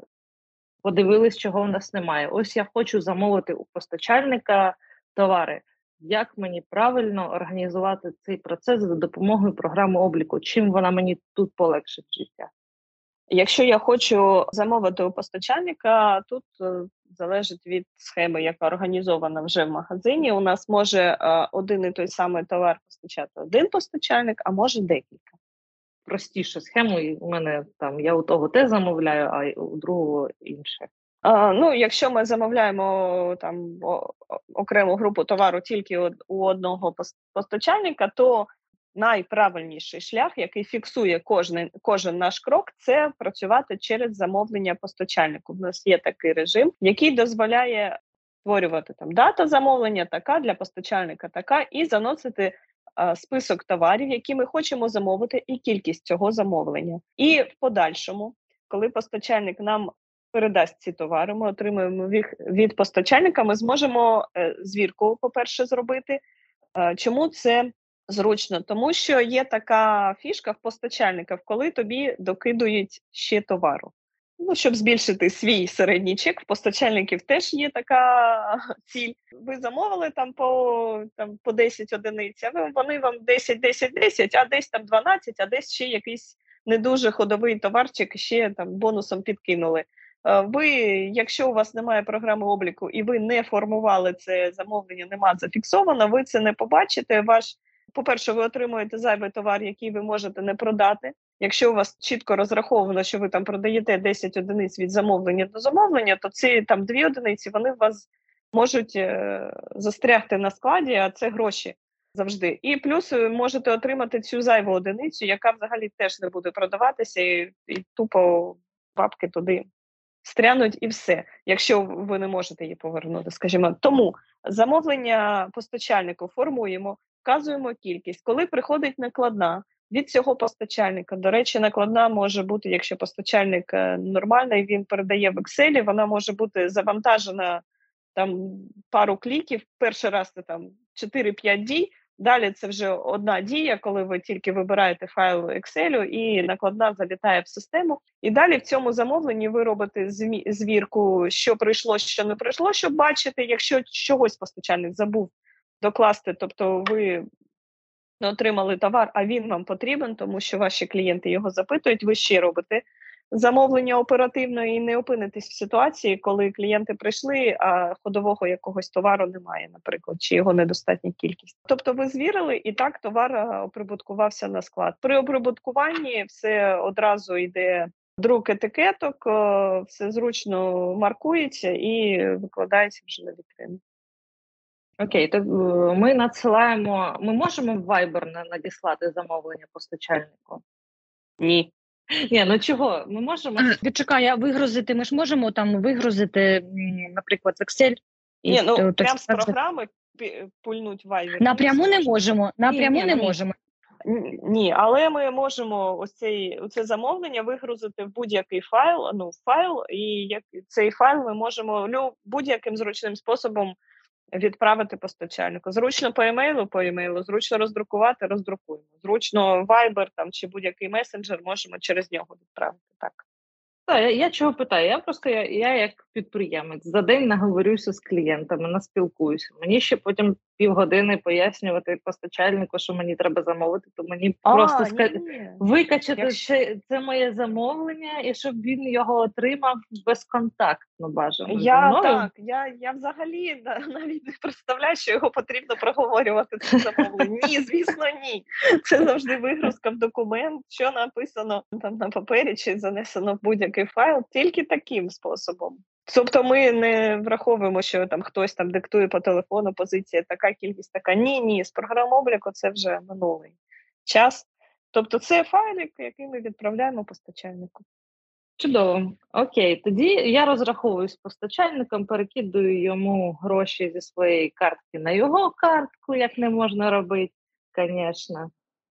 Подивились, чого в нас немає. Ось я хочу замовити у постачальника товари. Як мені правильно організувати цей процес за допомогою програми обліку? Чим вона мені тут полегшить життя? Якщо я хочу замовити у постачальника, тут е, залежить від схеми, яка організована вже в магазині. У нас може е, один і той самий товар постачати один постачальник, а може декілька. Простіше схему, і у мене там я у того те замовляю, а у другого інше. А, ну, якщо ми замовляємо там окрему групу товару тільки у одного постачальника, то найправильніший шлях, який фіксує кожен, кожен наш крок, це працювати через замовлення постачальнику. У нас є такий режим, який дозволяє створювати там дата замовлення, така для постачальника, така, і заносити список товарів, які ми хочемо замовити, і кількість цього замовлення. І в подальшому, коли постачальник нам передасть ці товари, ми отримуємо їх від постачальника. Ми зможемо е, звірку, по-перше, зробити. Е, Чому це зручно? Тому що є така фішка в постачальників, коли тобі докидують ще товару. Ну, щоб збільшити свій середній чек, в постачальників теж є така ціль. Ви замовили там по там по 10 одиниць, а вони вам 10, 10, 10, а десь там 12, а десь ще якийсь не дуже ходовий товарчик ще там бонусом підкинули. Е, Ви, якщо у вас немає програми обліку і ви не формували це замовлення, нема зафіксовано, ви це не побачите. Ваш, по-перше, ви отримуєте зайвий товар, який ви можете не продати. Якщо у вас чітко розраховано, що ви там продаєте 10 одиниць від замовлення до замовлення, то ці там дві одиниці вони у вас можуть е, застрягти на складі, а це гроші завжди. І плюс ви можете отримати цю зайву одиницю, яка взагалі теж не буде продаватися, і, і тупо бабки туди стрянуть і все, якщо ви не можете її повернути, скажімо. Тому замовлення постачальнику формуємо, вказуємо кількість. Коли приходить накладна від цього постачальника, до речі, накладна може бути, якщо постачальник е, нормальний, він передає в Excel, вона може бути завантажена там пару кліків. Перший раз це там 4-5 дій. Далі це вже одна дія, коли ви тільки вибираєте файл Excel і накладна залітає в систему. І далі в цьому замовленні ви робите звірку, що прийшло, що не прийшло, щоб бачити, якщо чогось постачальник забув докласти, тобто ви отримали товар, а він вам потрібен, тому що ваші клієнти його запитують, ви ще робите замовлення оперативно і не опинитесь в ситуації, коли клієнти прийшли, а ходового якогось товару немає, наприклад, чи його недостатня кількість. Тобто, ви звірили, і так товар оприбуткувався на склад. При оприбуткуванні все одразу йде. Друк етикеток, все зручно маркується і викладається вже на вітрину. Окей, то е, ми надсилаємо. Ми можемо в Viber надіслати замовлення постачальнику? Ні. Ні, ну чого? Ми можемо. Відчекай, а вигрузити, ми ж можемо там вигрузити, наприклад, в Excel. Ні, ну прямо з програми пульнуть Viber. Напряму не можемо. Напряму ні, не ні. можемо. Ні, але ми можемо ось цей це замовлення вигрузити в будь-який файл, ну файл, і як цей файл ми можемо ну, будь-яким зручним способом відправити постачальнику. Зручно по емейлу, по емейлу, зручно роздрукувати, роздрукуємо. Зручно Viber там чи будь-який месенджер можемо через нього відправити. Так. Я, я чого питаю? Я просто я, я як підприємець за день наговорюся з клієнтами, наспілкуюся. Мені ще потім півгодини пояснювати постачальнику, що мені треба замовити, то мені а, просто ска... викачати Якщо... це, це моє замовлення, і щоб він його отримав безконтактно бажано. Я так, я я взагалі навіть не представляю, що його потрібно проговорювати. Це замовлення. Ні, звісно, ні. Це завжди вигрузка в документ, що написано там на папері чи занесено в будь-який файл, тільки таким способом. Тобто ми не враховуємо, що там хтось там диктує по телефону позиція, така кількість, така ні, ні, з програм обліку це вже минулий час. Тобто, це файлик, який ми відправляємо постачальнику. Чудово, окей, тоді я розраховую з постачальником, перекидую йому гроші зі своєї картки на його картку, як не можна робити, звісно.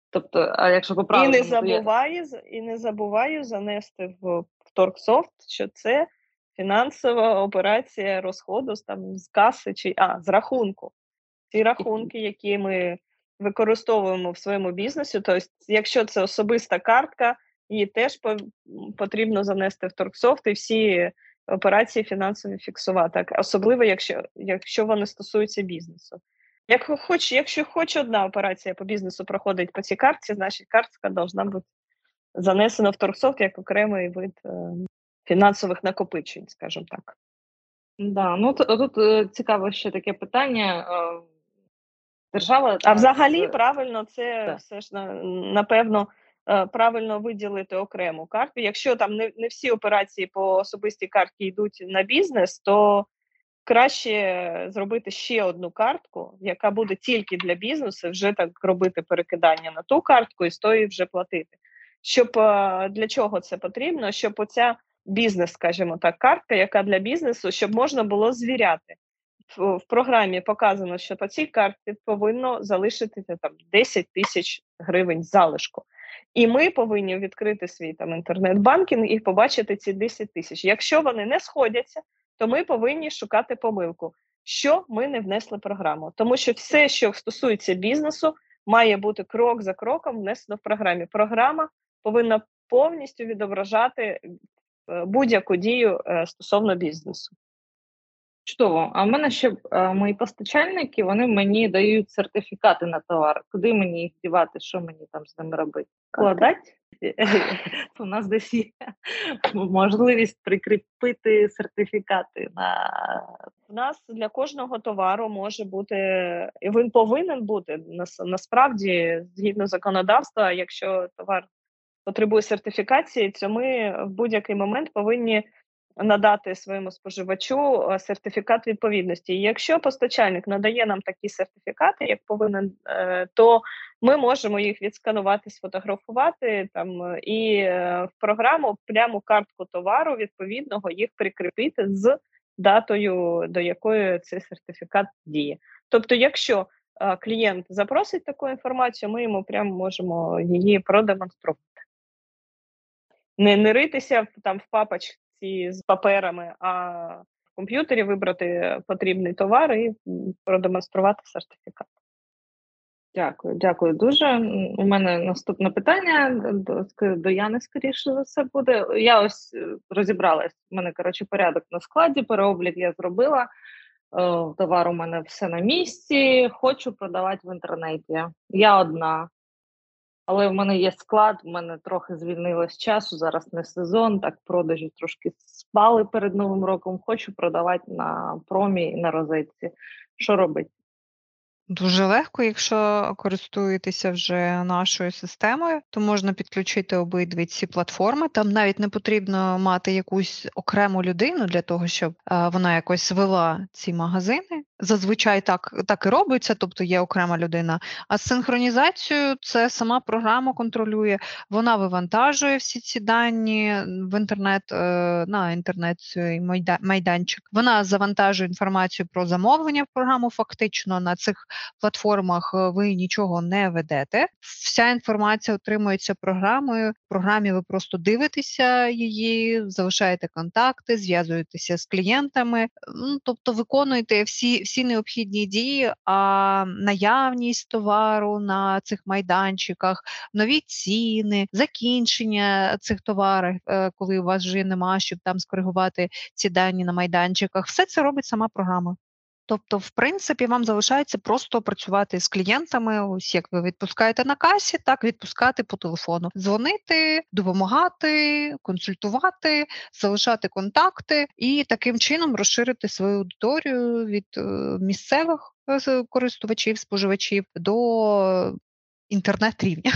Тобто, а якщо по і не забуваю, я... і не забуваю занести в Торксофт, що це фінансова операція розходу там з каси чи а, з рахунку. Ці рахунки, які ми використовуємо в своєму бізнесі, тобто, якщо це особиста картка, її теж потрібно занести в Торксофт і всі операції фінансові фіксувати, особливо якщо якщо вони стосуються бізнесу. Як хоч, Якщо хоч одна операція по бізнесу проходить по цій картці, значить картка повинна бути занесена в Торксофт як окремий вид е, фінансових накопичень, скажімо так. Да, ну тут е, цікаво ще таке питання. Е, держава а взагалі правильно це так. все ж напевно е, правильно виділити окрему карту. Якщо там не не всі операції по особистій карті йдуть на бізнес, то краще зробити ще одну картку, яка буде тільки для бізнесу, вже так робити перекидання на ту картку і з тої вже платити. Щоб для чого це потрібно? Щоб оця бізнес, скажімо так, картка, яка для бізнесу, щоб можна було звіряти. В, програмі показано, що по цій карті повинно залишитися там 10 тисяч гривень залишку. І ми повинні відкрити свій там інтернет-банкінг і побачити ці 10 тисяч. Якщо вони не сходяться, то ми повинні шукати помилку, що ми не внесли програму. Тому що все, що стосується бізнесу, має бути крок за кроком внесено в програмі. Програма повинна повністю відображати будь-яку дію е, стосовно бізнесу. Чудово. А в мене ще е, мої постачальники вони мені дають сертифікати на товар. Куди мені їх дівати, що мені там з ними робити? Кладати? У нас десь є можливість прикріпити сертифікати на у нас для кожного товару може бути, і він повинен бути насправді згідно законодавства, якщо товар потребує сертифікації, то ми в будь-який момент повинні надати своєму споживачу е, сертифікат відповідності. І якщо постачальник надає нам такі сертифікати, як повинен, е, то ми можемо їх відсканувати, сфотографувати там і в програму прямо картку товару відповідного їх прикріпити з датою, до якої цей сертифікат діє. Тобто, якщо клієнт запросить таку інформацію, ми йому прямо можемо її продемонструвати. Не не ритися там в папочці з паперами, а в комп'ютері вибрати потрібний товар і продемонструвати сертифікат. Дякую, дякую дуже. У мене наступне питання до до Яни, скоріше за все буде. Я ось е, розібралась. У мене коротше порядок на складі, переоблік я зробила. Е, товар у мене все на місці, хочу продавати в інтернеті. Я одна, але в мене є склад, в мене трохи звільнилось часу. Зараз не сезон, так продажі трошки спали перед Новим роком. Хочу продавати на промі і на розетці. Що робити? Дуже легко, якщо користуєтеся вже нашою системою, то можна підключити обидві ці платформи. Там навіть не потрібно мати якусь окрему людину для того, щоб е, вона якось вела ці магазини. Зазвичай так так і робиться, тобто є окрема людина. А з синхронізацією це сама програма контролює, вона вивантажує всі ці дані в інтернет е, на інтернет майданчик. Вона завантажує інформацію про замовлення в програму. Фактично на цих платформах е, ви нічого не ведете. Вся інформація отримується програмою. В програмі ви просто дивитеся її, залишаєте контакти, зв'язуєтеся з клієнтами, ну тобто виконуєте всі всі необхідні дії, а наявність товару на цих майданчиках, нові ціни, закінчення цих товарів, е, коли у вас вже нема, щоб там скоригувати ці дані на майданчиках, все це робить сама програма. Тобто, в принципі, вам залишається просто працювати з клієнтами, ось як ви відпускаєте на касі, так відпускати по телефону, дзвонити, допомагати, консультувати, залишати контакти і таким чином розширити свою аудиторію від е, місцевих е, користувачів, споживачів до інтернет рівня.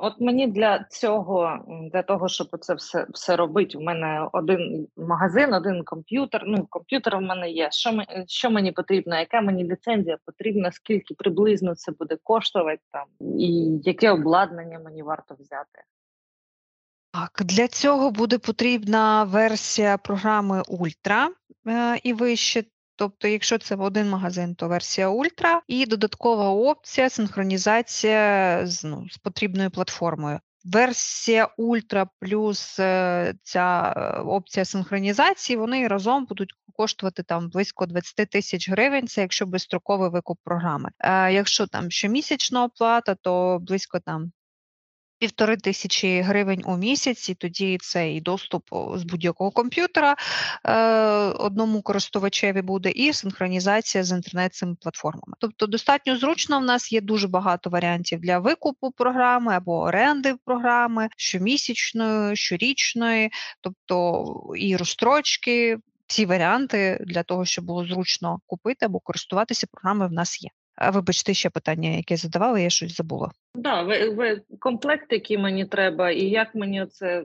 От мені для цього, для того, щоб це все все робити, у мене один магазин, один комп'ютер. Ну, комп'ютер в мене є. Що що мені потрібно, яка мені ліцензія потрібна, скільки приблизно це буде коштувати там, і яке обладнання мені варто взяти? Так, для цього буде потрібна версія програми Ультра е, і вище. Тобто, якщо це один магазин, то версія Ультра, і додаткова опція синхронізація з ну, з потрібною платформою. Версія Ультра плюс е, ця е, опція синхронізації, вони разом будуть коштувати там близько 20 тисяч гривень. Це якщо безстроковий викуп програми. Е, Якщо там щомісячна оплата, то близько там півтори тисячі гривень у місяць, і тоді це і доступ з будь-якого комп'ютера е, одному користувачеві буде, і синхронізація з інтернет цими платформами. Тобто, достатньо зручно в нас є дуже багато варіантів для викупу програми або оренди програми щомісячної, щорічної, тобто і розстрочки. Всі варіанти для того, щоб було зручно купити або користуватися програмою, в нас є. А вибачте, ще питання, яке задавали, я щось забула. Да, ви, ви комплект, який мені треба, і як мені це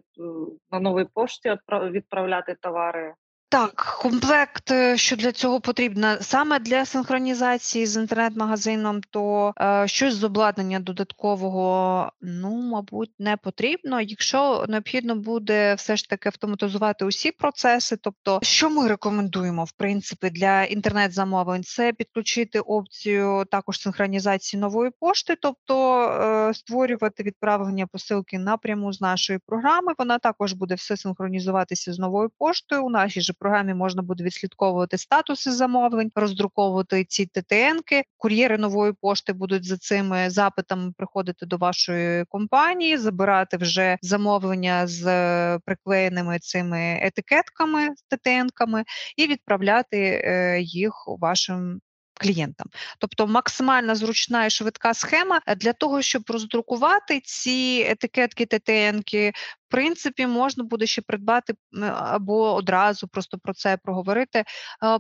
на новій пошті відправляти товари? Так, комплект, е, що для цього потрібно саме для синхронізації з інтернет-магазином, то е, щось з обладнання додаткового, ну, мабуть, не потрібно. Якщо необхідно буде все ж таки автоматизувати усі процеси, тобто, що ми рекомендуємо в принципі для інтернет-замовлень, це підключити опцію також синхронізації нової пошти, тобто е, створювати відправлення посилки напряму з нашої програми. Вона також буде все синхронізуватися з новою поштою. У нашій же програмі можна буде відслідковувати статуси замовлень, роздруковувати ці ТТНки. Кур'єри нової пошти будуть за цими запитами приходити до вашої компанії, забирати вже замовлення з приклеєними цими етикетками ТТНками і відправляти е, їх вашим клієнтам. Тобто максимально зручна і швидка схема для того, щоб роздрукувати ці етикетки ТТНки, в принципі, можна буде ще придбати або одразу просто про це проговорити.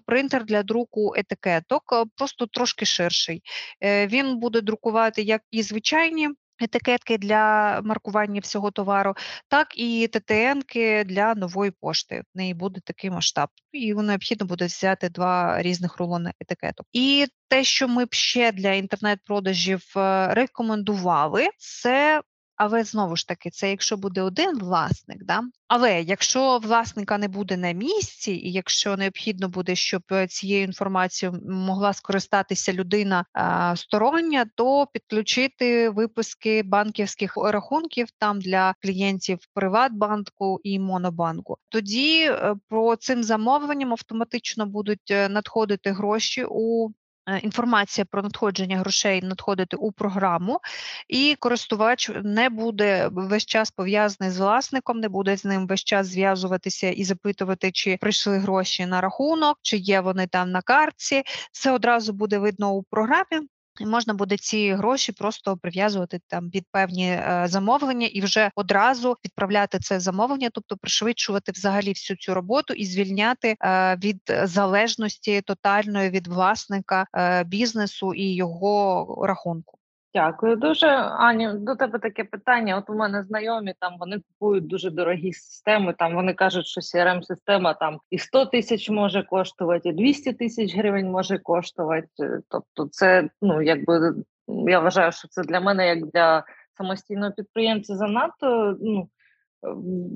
Принтер для друку етикеток, просто трошки ширший. Е, він буде друкувати як і звичайні етикетки для маркування всього товару, так і ТТНки для нової пошти. В неї буде такий масштаб, і необхідно буде взяти два різних рулони етикеток. І те, що ми б ще для інтернет-продажів е, рекомендували, це але знову ж таки, це якщо буде один власник, да? але якщо власника не буде на місці, і якщо необхідно буде, щоб е, цією інформацією могла скористатися людина а, стороння, то підключити випуски банківських рахунків там для клієнтів Приватбанку і Монобанку. Тоді е, про цим замовленням автоматично будуть е, надходити гроші у Е, інформація про надходження грошей надходити у програму, і користувач не буде весь час пов'язаний з власником, не буде з ним весь час зв'язуватися і запитувати, чи прийшли гроші на рахунок, чи є вони там на картці. Це одразу буде видно у програмі. І можна буде ці гроші просто прив'язувати там під певні е, замовлення і вже одразу відправляти це замовлення, тобто пришвидшувати взагалі всю цю роботу і звільняти е, від залежності тотальної від власника е, бізнесу і його рахунку. Дякую дуже, Аню. До тебе таке питання. От у мене знайомі там вони купують дуже дорогі системи. Там вони кажуть, що crm система там і 100 тисяч може коштувати, і 200 тисяч гривень може коштувати. Тобто, це ну якби я вважаю, що це для мене, як для самостійного підприємця, занадто ну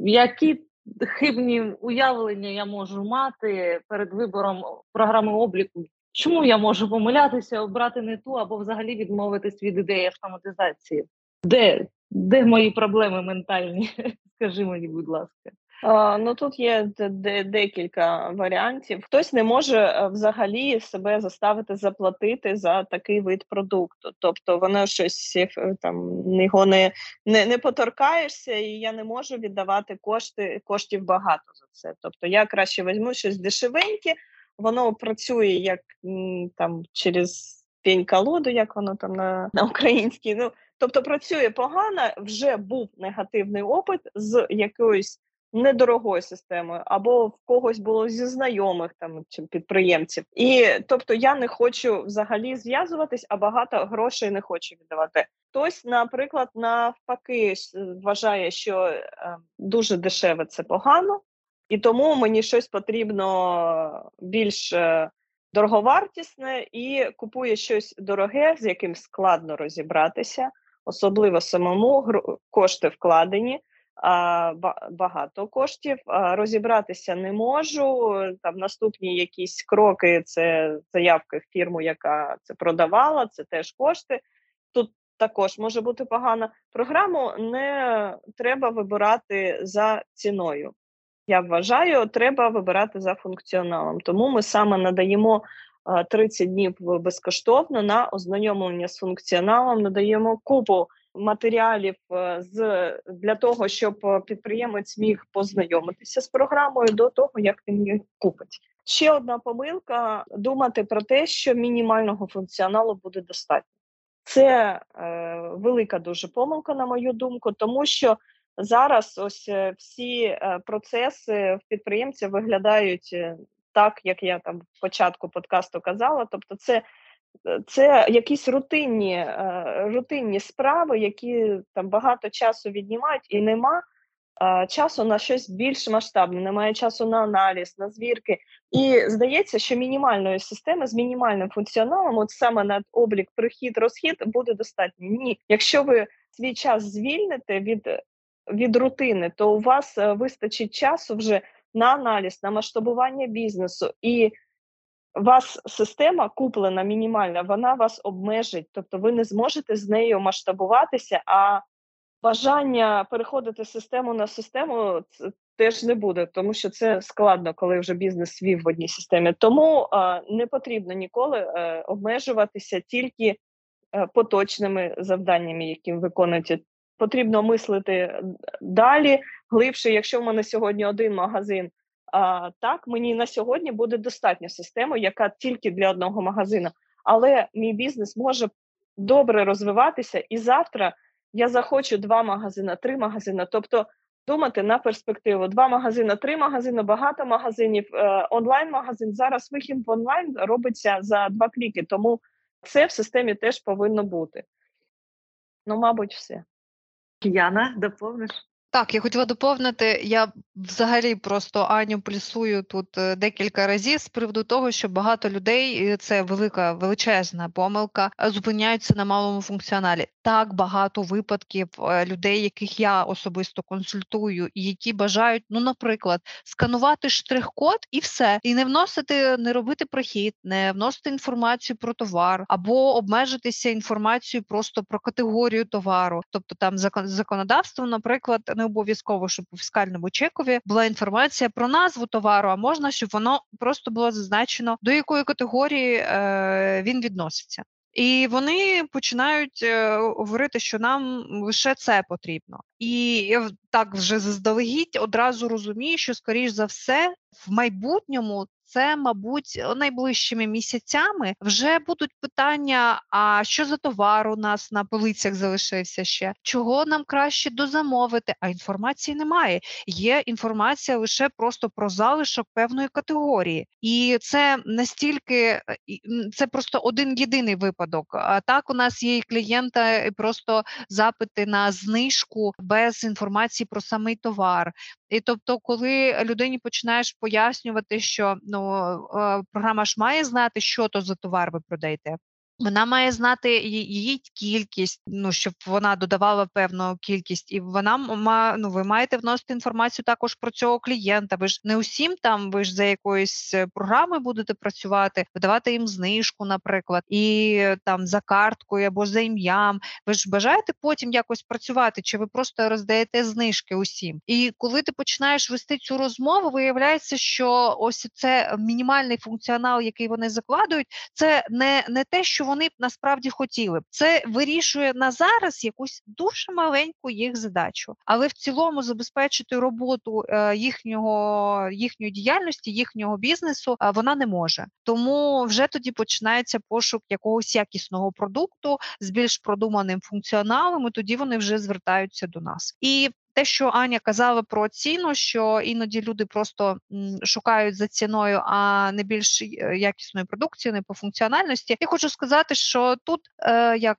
які хибні уявлення я можу мати перед вибором програми обліку Чому я можу помилятися, обрати не ту або взагалі відмовитись від ідеї автоматизації? Де де мої проблеми ментальні? Скажи мені, будь ласка. Ну тут є декілька варіантів. Хтось не може е, взагалі себе заставити заплатити за такий вид продукту. Тобто воно щось е, там його не не, не поторкаєшся, і я не можу віддавати кошти коштів багато за це. Тобто я краще візьму щось дешевеньке воно працює як там через пінь-колоду, як воно там на на українській. Ну тобто працює погано, вже був негативний опит з якоюсь недорогою системою, або в когось було зі знайомих там чи підприємців. І тобто я не хочу взагалі зв'язуватись, а багато грошей не хочу віддавати. Хтось, наприклад, навпаки, вважає, що е, дуже дешеве це погано, і тому мені щось потрібно більш е, дороговартісне і купує щось дороге, з яким складно розібратися, особливо самому кошти вкладені. Багато коштів розібратися не можу. Там наступні якісь кроки це заявки в фірму, яка це продавала, це теж кошти. Тут також може бути погано. Програму не треба вибирати за ціною я вважаю, треба вибирати за функціоналом. Тому ми саме надаємо 30 днів безкоштовно на ознайомлення з функціоналом, надаємо купу матеріалів е, з для того, щоб підприємець міг познайомитися з програмою до того, як він її купить. Ще одна помилка: думати про те, що мінімального функціоналу буде достатньо. Це е, велика дуже помилка, на мою думку, тому що Зараз ось е, всі е, процеси в підприємців виглядають е, так, як я там в початку подкасту казала. Тобто, це це якісь рутинні рутинні справи, які там багато часу віднімають, і нема часу на щось більш масштабне, немає часу на аналіз, на звірки. І здається, що мінімальної системи з мінімальним функціоналом, от саме на облік, прихід, розхід, буде достатньо. Ні, якщо ви свій час звільните від від рутини, то у вас е, вистачить часу вже на аналіз, на масштабування бізнесу, і вас система куплена мінімальна, вона вас обмежить, тобто ви не зможете з нею масштабуватися, а бажання переходити систему на систему теж не буде, тому що це складно, коли вже бізнес свів в одній системі. Тому а, не потрібно ніколи а, е, обмежуватися тільки е, поточними завданнями, які виконуєте потрібно мислити далі, глибше. Якщо в мене сьогодні один магазин, а, так мені на сьогодні буде достатньо системи, яка тільки для одного магазину. Але мій бізнес може добре розвиватися, і завтра я захочу два магазини, три магазини. Тобто думати на перспективу: два магазини, три магазини, багато магазинів, е, онлайн-магазин. Зараз вихід в онлайн робиться за два кліки, тому це в системі теж повинно бути. Ну, мабуть, все. Яна, доповниш? Так, я хотіла доповнити. Я взагалі просто Аню плюсую тут е, декілька разів з приводу того, що багато людей і це велика величезна помилка, е, зупиняються на малому функціоналі. Так багато випадків е, людей, яких я особисто консультую, і які бажають, ну, наприклад, сканувати штрих-код і все, і не вносити, не робити прохід, не вносити інформацію про товар, або обмежитися інформацією просто про категорію товару, тобто там закон законодавством, наприклад, не обов'язково, щоб у фіскальному чекові була інформація про назву товару, а можна, щоб воно просто було зазначено, до якої категорії е, він відноситься. І вони починають е, говорити, що нам лише це потрібно, і я так вже заздалегідь одразу розумію, що скоріш за все в майбутньому це, мабуть, найближчими місяцями вже будуть питання: а що за товар у нас на полицях залишився ще? Чого нам краще дозамовити? А інформації немає. Є інформація лише просто про залишок певної категорії, і це настільки е, це просто один єдиний випадок. А так у нас є і клієнта просто запити на знижку без інформації про самий товар. І тобто, коли людині починаєш пояснювати, що ну е, програма ж має знати, що то за товар ви продаєте. Вона має знати її кількість, ну щоб вона додавала певну кількість, і вона ма, ну, ви маєте вносити інформацію також про цього клієнта. Ви ж не усім там, ви ж за якоюсь е, програмою будете працювати, видавати їм знижку, наприклад, і там за карткою або за ім'ям. Ви ж бажаєте потім якось працювати, чи ви просто роздаєте знижки усім? І коли ти починаєш вести цю розмову, виявляється, що ось це мінімальний функціонал, який вони закладують, це не, не те, що вони б насправді хотіли б. Це вирішує на зараз якусь дуже маленьку їх задачу, але в цілому забезпечити роботу е, їхнього їхньої діяльності, їхнього бізнесу е, вона не може. Тому вже тоді починається пошук якогось якісного продукту з більш продуманим функціоналом. і Тоді вони вже звертаються до нас і те, що Аня казала про ціну, що іноді люди просто шукають за ціною, а не більш якісною якісної продукції, не по функціональності. Я хочу сказати, що тут е, як.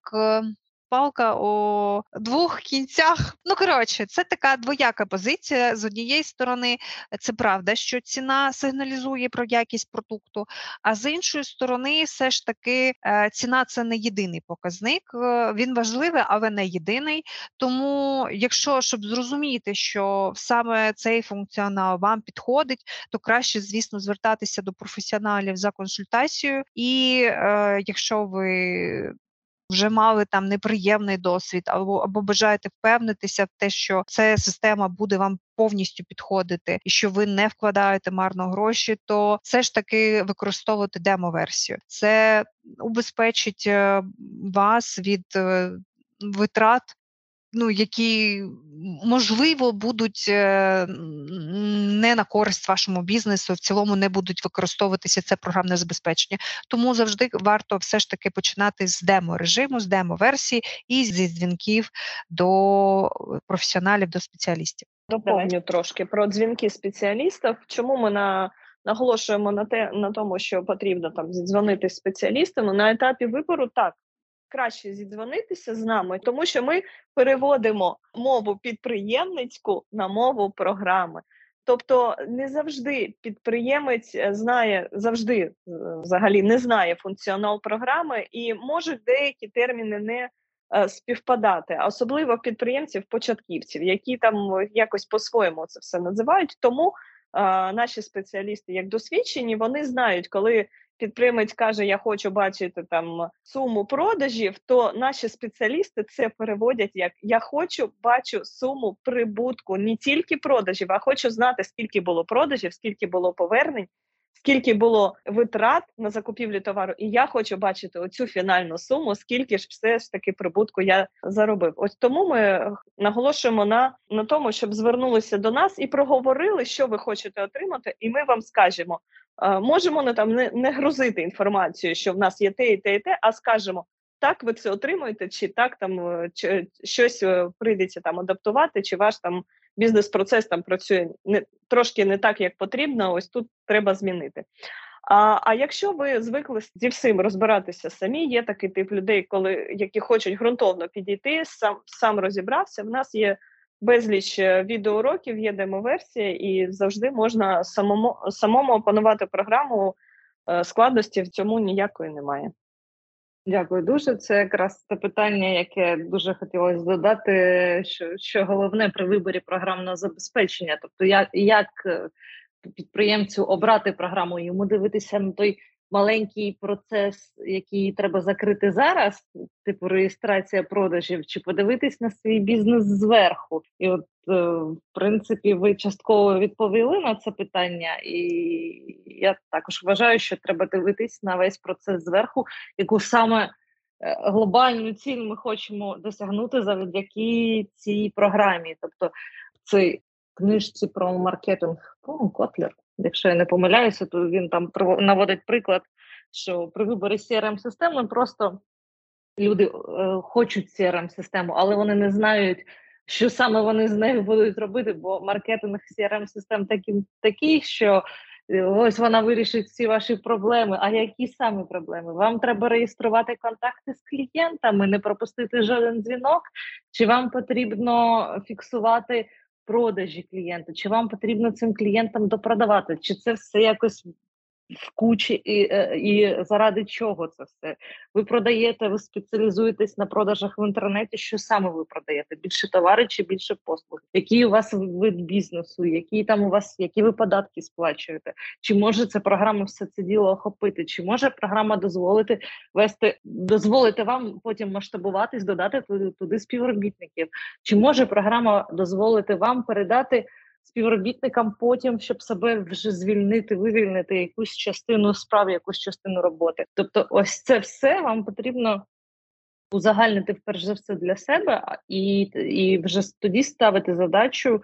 Палка у двох кінцях. Ну коротше, це така двояка позиція. З однієї сторони, це правда, що ціна сигналізує про якість продукту, а з іншої сторони, все ж таки, е, ціна це не єдиний показник. Е, він важливий, але не єдиний. Тому, якщо щоб зрозуміти, що саме цей функціонал вам підходить, то краще, звісно, звертатися до професіоналів за консультацією. І е, якщо ви вже мали там неприємний досвід, або або бажаєте впевнитися в те, що ця система буде вам повністю підходити, і що ви не вкладаєте марно гроші, то все ж таки використовувати демо-версію. Це убезпечить е, вас від е, витрат ну, які можливо будуть е, не на користь вашому бізнесу, в цілому не будуть використовуватися це програмне забезпечення. Тому завжди варто все ж таки починати з демо-режиму, з демо-версії і зі дзвінків до професіоналів, до спеціалістів. Доповню трошки про дзвінки спеціалістів. Чому ми на наголошуємо на те на тому, що потрібно там зідзвонити спеціалістами на етапі вибору, так краще зідзвонитися з нами, тому що ми переводимо мову підприємницьку на мову програми. Тобто не завжди підприємець е, знає, завжди е, взагалі не знає функціонал програми, і можуть деякі терміни не е, співпадати, особливо підприємців-початківців, які там якось по-своєму це все називають. Тому наші спеціалісти, як досвідчені, вони знають, коли підприємець каже, я хочу бачити там суму продажів, то наші спеціалісти це переводять як я хочу бачу суму прибутку не тільки продажів, а хочу знати, скільки було продажів, скільки було повернень, скільки було витрат на закупівлю товару, і я хочу бачити оцю фінальну суму, скільки ж все ж таки прибутку я заробив. Ось тому ми наголошуємо на на тому, щоб звернулися до нас і проговорили, що ви хочете отримати, і ми вам скажемо. Можемо не там не, не грузити інформацію, що в нас є те і те, і те, а скажемо. Так, ви це отримуєте, чи так там е, чи, щось е, прийдеться там адаптувати, чи ваш там бізнес-процес там працює не трошки не так, як потрібно. Ось тут треба змінити. А а якщо ви звикли зі всім розбиратися самі, є такий тип людей, коли які хочуть ґрунтовно підійти, сам сам розібрався. В нас є безліч е, відеоуроків, є демоверсія, і завжди можна самому самому опанувати програму. Е, складності в цьому ніякої немає. Дякую дуже. Це якраз те питання, яке дуже хотілося додати, що що головне при виборі програмного забезпечення, тобто як як е, підприємцю обрати програму, йому дивитися на той маленький процес, який треба закрити зараз, типу реєстрація продажів, чи подивитись на свій бізнес зверху. І от, е, в принципі, ви частково відповіли на це питання, і я також вважаю, що треба дивитись на весь процес зверху, яку саме. Е, глобальну ціль ми хочемо досягнути завдяки цій програмі, тобто цей книжці про маркетинг Котлер. Якщо я не помиляюся, то він там наводить приклад, що при виборі crm системи просто люди е, хочуть crm систему але вони не знають, що саме вони з нею будуть робити, бо маркетинг crm систем такий, такий, що е, ось вона вирішить всі ваші проблеми. А які саме проблеми? Вам треба реєструвати контакти з клієнтами, не пропустити жоден дзвінок, чи вам потрібно фіксувати продажі клієнта, чи вам потрібно цим клієнтам допродавати, чи це все якось в кучі і е, і заради чого це все? Ви продаєте, ви спеціалізуєтесь на продажах в інтернеті. Що саме ви продаєте? Більше товари чи більше послуг? Який у вас вид бізнесу? Які там у вас які ви податки сплачуєте? Чи може ця програма все це діло охопити? Чи може програма дозволити вести, дозволити вам потім масштабуватись, додати туди, туди співробітників? Чи може програма дозволити вам передати? Співробітникам потім, щоб себе вже звільнити, вивільнити якусь частину справи, якусь частину роботи. Тобто, ось це все вам потрібно. Узагальнити вперше за все для себе, і і вже тоді ставити задачу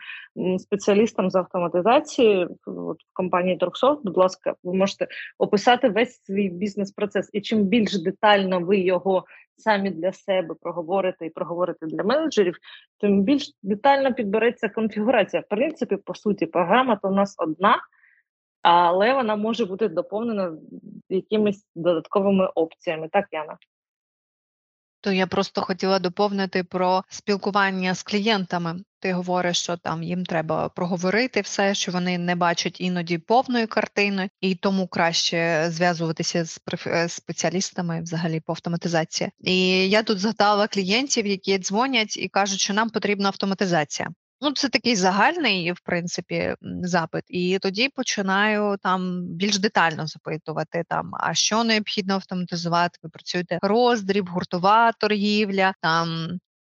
спеціалістам з автоматизації от в компанії Торксофт, будь ласка, ви можете описати весь свій бізнес-процес. І чим більш детально ви його самі для себе проговорите і проговорите для менеджерів, тим більш детально підбереться конфігурація. В принципі, по суті, програма то у нас одна, але вона може бути доповнена якимись додатковими опціями. Так, Яна? То я просто хотіла доповнити про спілкування з клієнтами. Ти говориш, що там їм треба проговорити все, що вони не бачать іноді повної картини, і тому краще зв'язуватися з е, спеціалістами взагалі по автоматизації. І я тут згадала клієнтів, які дзвонять і кажуть, що нам потрібна автоматизація. Ну, це такий загальний, в принципі, запит, і тоді починаю там більш детально запитувати там, а що необхідно автоматизувати. Ви працюєте роздріб, гуртова торгівля, там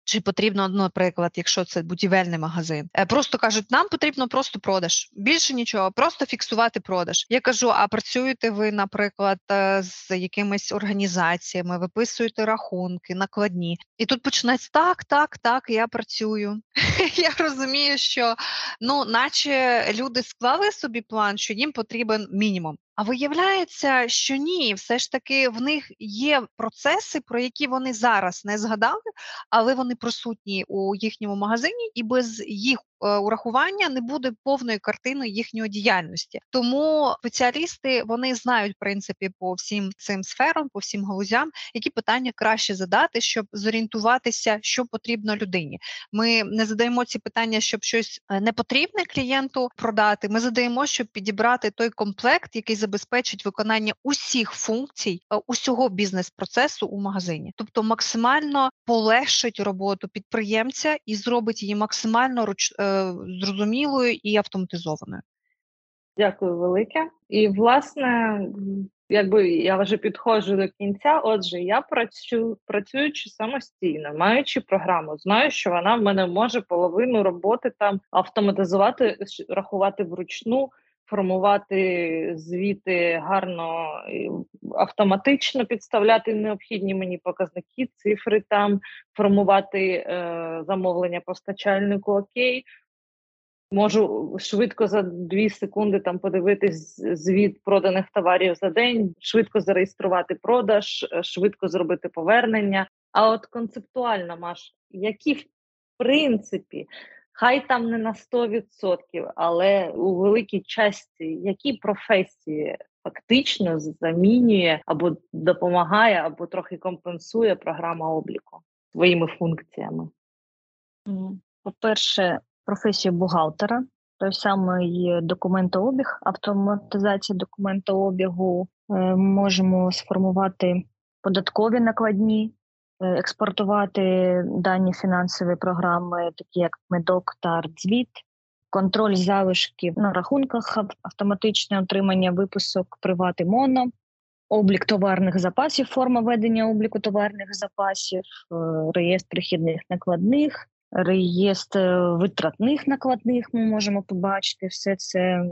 чи потрібно, наприклад, якщо це будівельний магазин, е, просто кажуть, нам потрібно просто продаж. Більше нічого, просто фіксувати продаж. Я кажу: а працюєте ви, наприклад, е, з якимись організаціями, виписуєте рахунки, накладні, і тут починається так, так, так. Я працюю. Я розумію, що ну, наче люди склали собі план, що їм потрібен мінімум. А виявляється, що ні, все ж таки в них є процеси, про які вони зараз не згадали, але вони присутні у їхньому магазині, і без їх Е, урахування не буде повної картини їхньої діяльності. Тому спеціалісти вони знають в принципі по всім цим сферам, по всім галузям, які питання краще задати, щоб зорієнтуватися, що потрібно людині. Ми не задаємо ці питання, щоб щось е, не потрібне клієнту продати. Ми задаємо, щоб підібрати той комплект, який забезпечить виконання усіх функцій, е, усього бізнес-процесу у магазині, тобто максимально полегшить роботу підприємця і зробить її максимально руч зрозумілою і автоматизованою. Дякую велике. І, власне, якби я вже підходжу до кінця. Отже, я працюю працюючи самостійно, маючи програму, знаю, що вона в мене може половину роботи там автоматизувати, рахувати вручну. Формувати звіти гарно автоматично підставляти необхідні мені показники, цифри там, формувати е, замовлення постачальнику окей, Можу швидко за дві секунди там подивитись звіт проданих товарів за день, швидко зареєструвати продаж, е, швидко зробити повернення. А от концептуально, Маш, які в принципі, хай там не на 100%, але у великій часті які професії фактично замінює або допомагає, або трохи компенсує програма обліку своїми функціями? По-перше, професію бухгалтера, той самий документообіг, автоматизація документообігу. Е, можемо сформувати податкові накладні, експортувати дані фінансові програми, такі як Медок та Артзвіт, контроль залишків на рахунках, автоматичне отримання випусок привати моно, облік товарних запасів, форма ведення обліку товарних запасів, е, реєстр хідних накладних. Реєстр витратних накладних ми можемо побачити, все це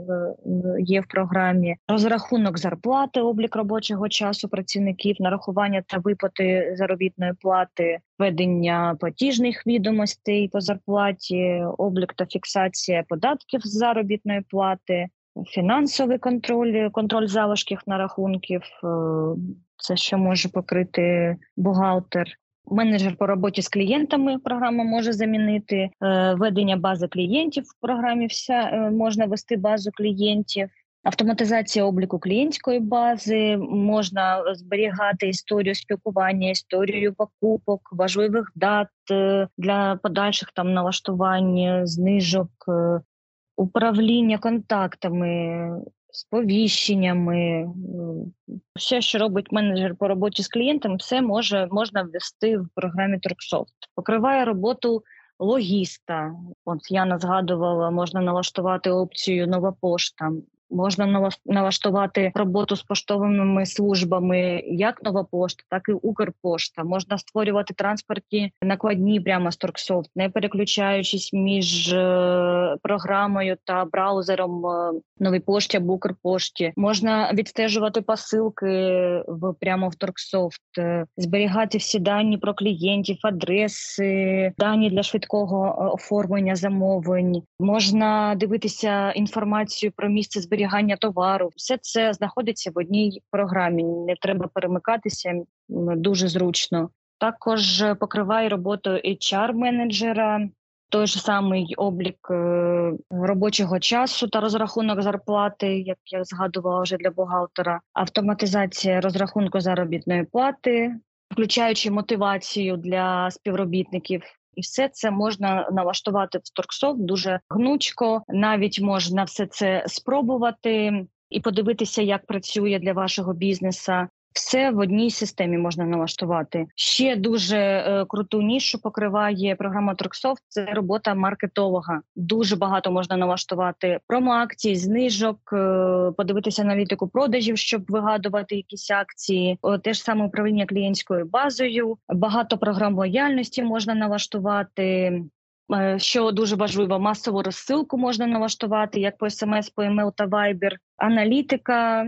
є в програмі. Розрахунок зарплати, облік робочого часу працівників, нарахування та виплати заробітної плати, ведення платіжних відомостей по зарплаті, облік та фіксація податків з заробітної плати, фінансовий контроль, контроль залишків на рахунків. Е, це що може покрити бухгалтер. Менеджер по роботі з клієнтами програма може замінити е, ведення бази клієнтів в програмі. Вся е, можна вести базу клієнтів, автоматизація обліку клієнтської бази, можна зберігати історію спілкування, історію покупок, важливих дат е, для подальших там налаштувань, знижок, управління контактами сповіщеннями, все, що робить менеджер по роботі з клієнтом, все може можна ввести в програмі Торксофт. Покриває роботу логіста. От Яна згадувала, можна налаштувати опцію нова пошта. Можна налаштувати роботу з поштовими службами, як нова пошта, так і Укрпошта. Можна створювати транспортні накладні прямо з Торксофт, не переключаючись між е, програмою та браузером е, новій пошті або Укрпошті. Можна відстежувати посилки в прямо в Торксофт, е, зберігати всі дані про клієнтів, адреси, дані для швидкого оформлення замовлень. Можна дивитися інформацію про місце зберігання зберігання товару. Все це знаходиться в одній програмі. Не треба перемикатися дуже зручно. Також покриває роботу HR-менеджера, той ж самий облік е, робочого часу та розрахунок зарплати, як я згадувала вже для бухгалтера, автоматизація розрахунку заробітної плати, включаючи мотивацію для співробітників і все це можна налаштувати в Торксофт дуже гнучко. Навіть можна все це спробувати і подивитися, як працює для вашого бізнеса. Все в одній системі можна налаштувати. Ще дуже е, круту нішу покриває програма Торксофт. Це робота маркетолога. Дуже багато можна налаштувати промоакцій, знижок, е, подивитися аналітику продажів, щоб вигадувати якісь акції. О, те ж саме управління клієнтською базою. Багато програм лояльності можна налаштувати. Е, що дуже важливо, масову розсилку можна налаштувати як по смс, по емейл та вайбер, аналітика,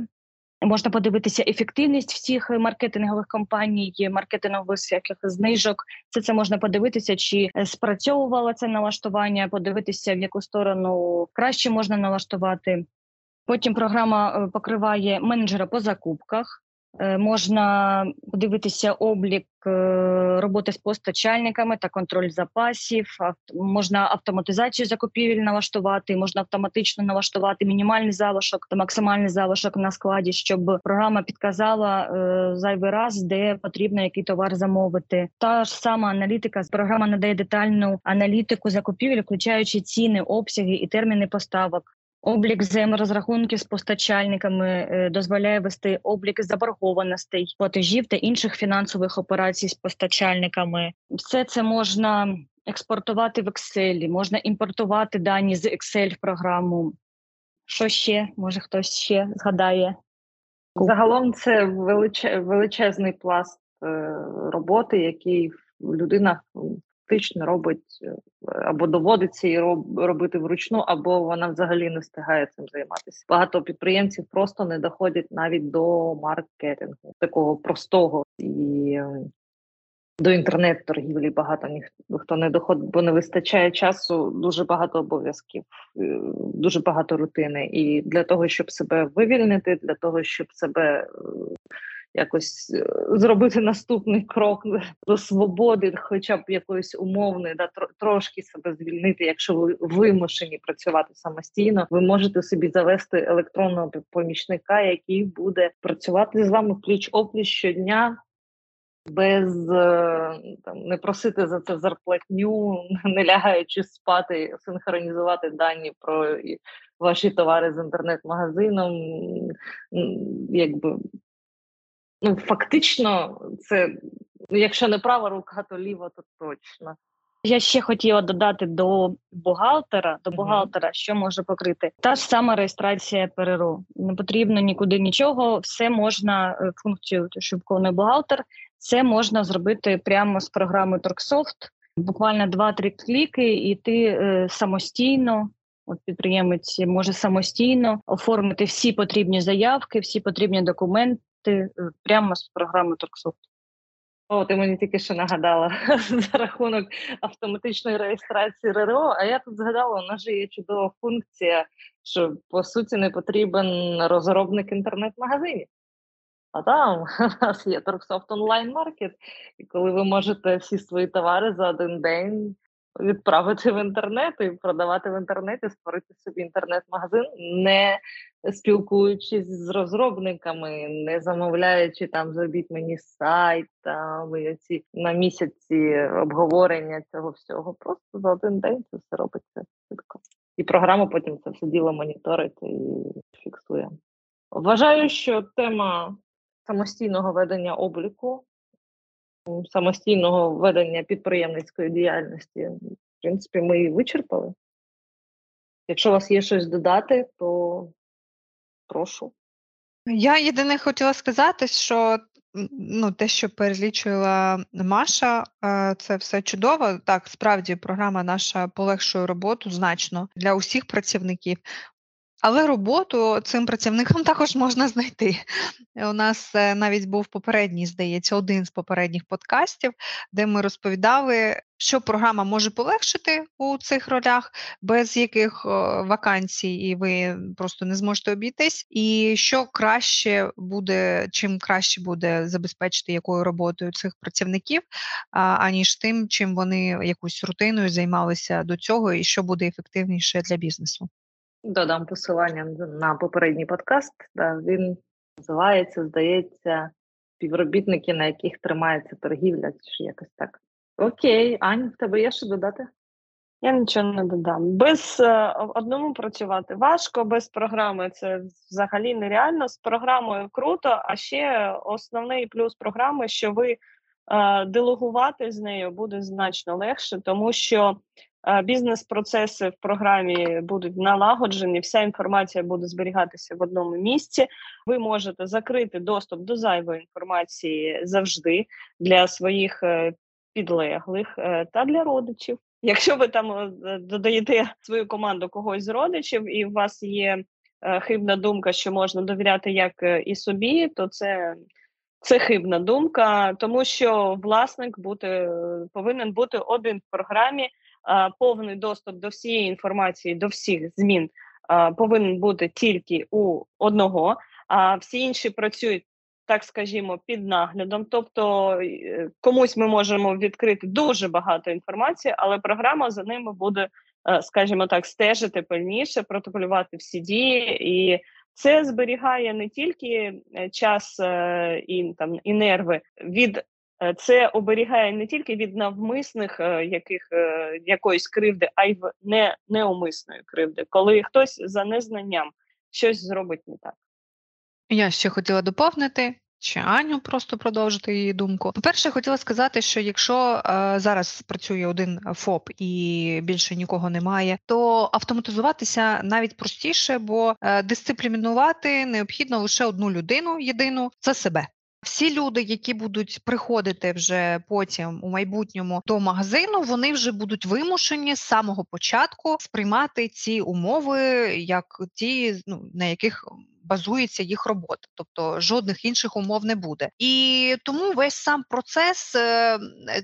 Можна подивитися ефективність всіх маркетингових компаній, маркетингових всяких знижок. Це це можна подивитися, чи е, спрацьовувало це налаштування, подивитися, в яку сторону краще можна налаштувати. Потім програма е, покриває менеджера по закупках. Е, можна подивитися облік е, роботи з постачальниками та контроль запасів. Можна автоматизацію закупівель налаштувати, можна автоматично налаштувати мінімальний залишок та максимальний залишок на складі, щоб програма підказала е, зайвий раз, де потрібно який товар замовити. Та ж сама аналітика програма надає детальну аналітику закупівель, включаючи ціни, обсяги і терміни поставок. Облік взаєморозрахунків з постачальниками е, дозволяє вести облік заборгованостей, платежів та інших фінансових операцій з постачальниками. Все це можна експортувати в Excel, можна імпортувати дані з Excel в програму. Що ще? Може хтось ще згадає? Загалом це величезний пласт е, роботи, який людина фактично робить е, або доводиться її робити вручну, або вона взагалі не встигає цим займатися. Багато підприємців просто не доходять навіть до маркетингу, такого простого і ем, до інтернет-торгівлі багато ніхто не доходить, бо не вистачає часу. Дуже багато обов'язків, е, дуже багато рутини. І для того, щоб себе вивільнити, для того, щоб себе якось е, зробити наступний крок до свободи, хоча б якоїсь умовної, да трошки себе звільнити. Якщо ви вимушені працювати самостійно, ви можете собі завести електронного помічника, який буде працювати з вами пліч опліч щодня без е, там не просити за це зарплатню, не лягаючи спати, синхронізувати дані про ваші товари з інтернет-магазином. Якби ну фактично, це якщо не права рука, то ліва, то точно. Я ще хотіла додати до бухгалтера, до бухгалтера, що може покрити та ж сама реєстрація ПРРО. Не потрібно нікуди нічого, все можна е, функцію, що виконує бухгалтер, це можна зробити прямо з програми Торксофт. Буквально 2-3 кліки, і ти е, самостійно, от підприємець може самостійно оформити всі потрібні заявки, всі потрібні документи е, прямо з програми Торксофт. О, ти мені тільки що нагадала за рахунок автоматичної реєстрації РРО. А я тут згадала, у нас же є чудова функція, що по суті не потрібен розробник інтернет-магазинів. А там у нас є Торксофт онлайн маркет, і коли ви можете всі свої товари за один день відправити в інтернет і продавати в інтернеті, створити собі інтернет-магазин, не спілкуючись з розробниками, не замовляючи там, зробіть мені сайт там і ці на місяці обговорення цього всього. Просто за один день це все робиться швидко. І програма потім це все діло моніторить і фіксує. Вважаю, що тема самостійного ведення обліку, самостійного ведення підприємницької діяльності, в принципі, ми її вичерпали. Якщо у вас є щось додати, то прошу. Я єдине хотіла сказати, що ну, те, що перелічила Маша, е, це все чудово. Так, справді програма наша полегшує роботу значно для усіх працівників. Але роботу цим працівникам також можна знайти. У нас е, навіть був попередній, здається, один з попередніх подкастів, де ми розповідали, що програма може полегшити у цих ролях, без яких вакансій, і ви просто не зможете обійтись, і що краще буде, чим краще буде забезпечити якою роботою цих працівників, аніж тим, чим вони якусь рутиною займалися до цього, і що буде ефективніше для бізнесу. Додам посилання на попередній подкаст. Да, Він називається, здається, співробітники, на яких тримається торгівля, чи якось так. Окей, Ань, в тебе є що додати? Я нічого не додам. Без е, одному працювати важко, без програми це взагалі нереально. З програмою круто, а ще основний плюс програми, що ви е, делегувати з нею буде значно легше, тому що Бізнес-процеси в програмі будуть налагоджені, вся інформація буде зберігатися в одному місці. Ви можете закрити доступ до зайвої інформації завжди для своїх е, підлеглих е, та для родичів. Якщо ви там е, додаєте свою команду когось з родичів, і у вас є хибна думка, що можна довіряти як і собі, то це це хибна думка, тому що власник бути повинен бути один в програмі повний доступ до всієї інформації, до всіх змін повинен бути тільки у одного, а всі інші працюють. Так скажімо, під наглядом, тобто е, комусь ми можемо відкрити дуже багато інформації, але програма за ними буде, е, скажімо так, стежити пильніше, протоколювати всі дії, і це зберігає не тільки е, час і там і нерви від це оберігає не тільки від навмисних е, яких е, якоїсь кривди, а й не, неумисної кривди, коли хтось за незнанням щось зробить не так. Я ще хотіла доповнити. Чи Аню просто продовжити її думку. По-перше, хотіла сказати, що якщо е, зараз працює один ФОП і більше нікого немає, то автоматизуватися навіть простіше, бо е, дисциплінувати необхідно лише одну людину єдину це себе. Всі люди, які будуть приходити вже потім у майбутньому до магазину, вони вже будуть вимушені з самого початку сприймати ці умови, як ті, ну на яких базується їх робота, тобто жодних інших умов не буде. І тому весь сам процес е,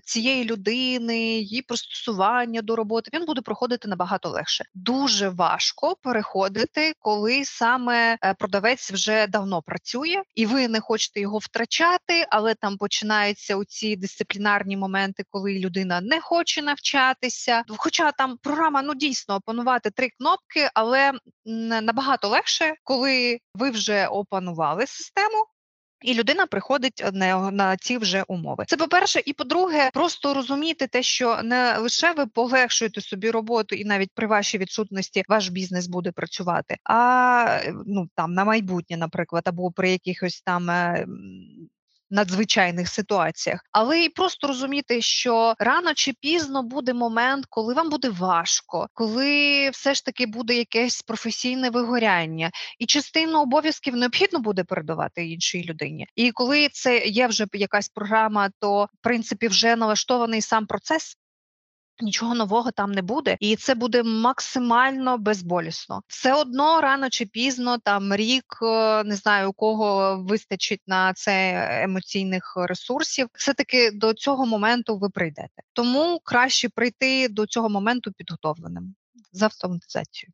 цієї людини, її пристосування до роботи, він буде проходити набагато легше. Дуже важко переходити, коли саме е, продавець вже давно працює, і ви не хочете його втрачати, але там починаються оці дисциплінарні моменти, коли людина не хоче навчатися. Хоча там програма ну дійсно опанувати три кнопки, але набагато легше, коли ви вже опанували систему. І людина приходить на, на ці вже умови. Це по перше, і по-друге, просто розуміти те, що не лише ви полегшуєте собі роботу, і навіть при вашій відсутності ваш бізнес буде працювати, а ну там на майбутнє, наприклад, або при якихось там е, надзвичайних ситуаціях, але й просто розуміти, що рано чи пізно буде момент, коли вам буде важко, коли все ж таки буде якесь професійне вигоряння, і частину обов'язків необхідно буде передавати іншій людині. І коли це є вже якась програма, то в принципі вже налаштований сам процес. Нічого нового там не буде, і це буде максимально безболісно. Все одно рано чи пізно, там рік е, не знаю у кого вистачить на це емоційних ресурсів. Все таки до цього моменту ви прийдете. Тому краще прийти до цього моменту підготовленим з автоматизацією.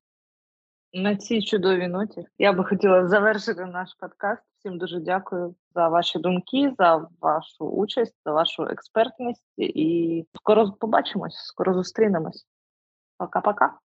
На цій чудовій ноті я би хотіла завершити наш подкаст. Всім дуже дякую за ваші думки, за вашу участь, за вашу експертність. І скоро побачимось, скоро зустрінемось. Пока-пока.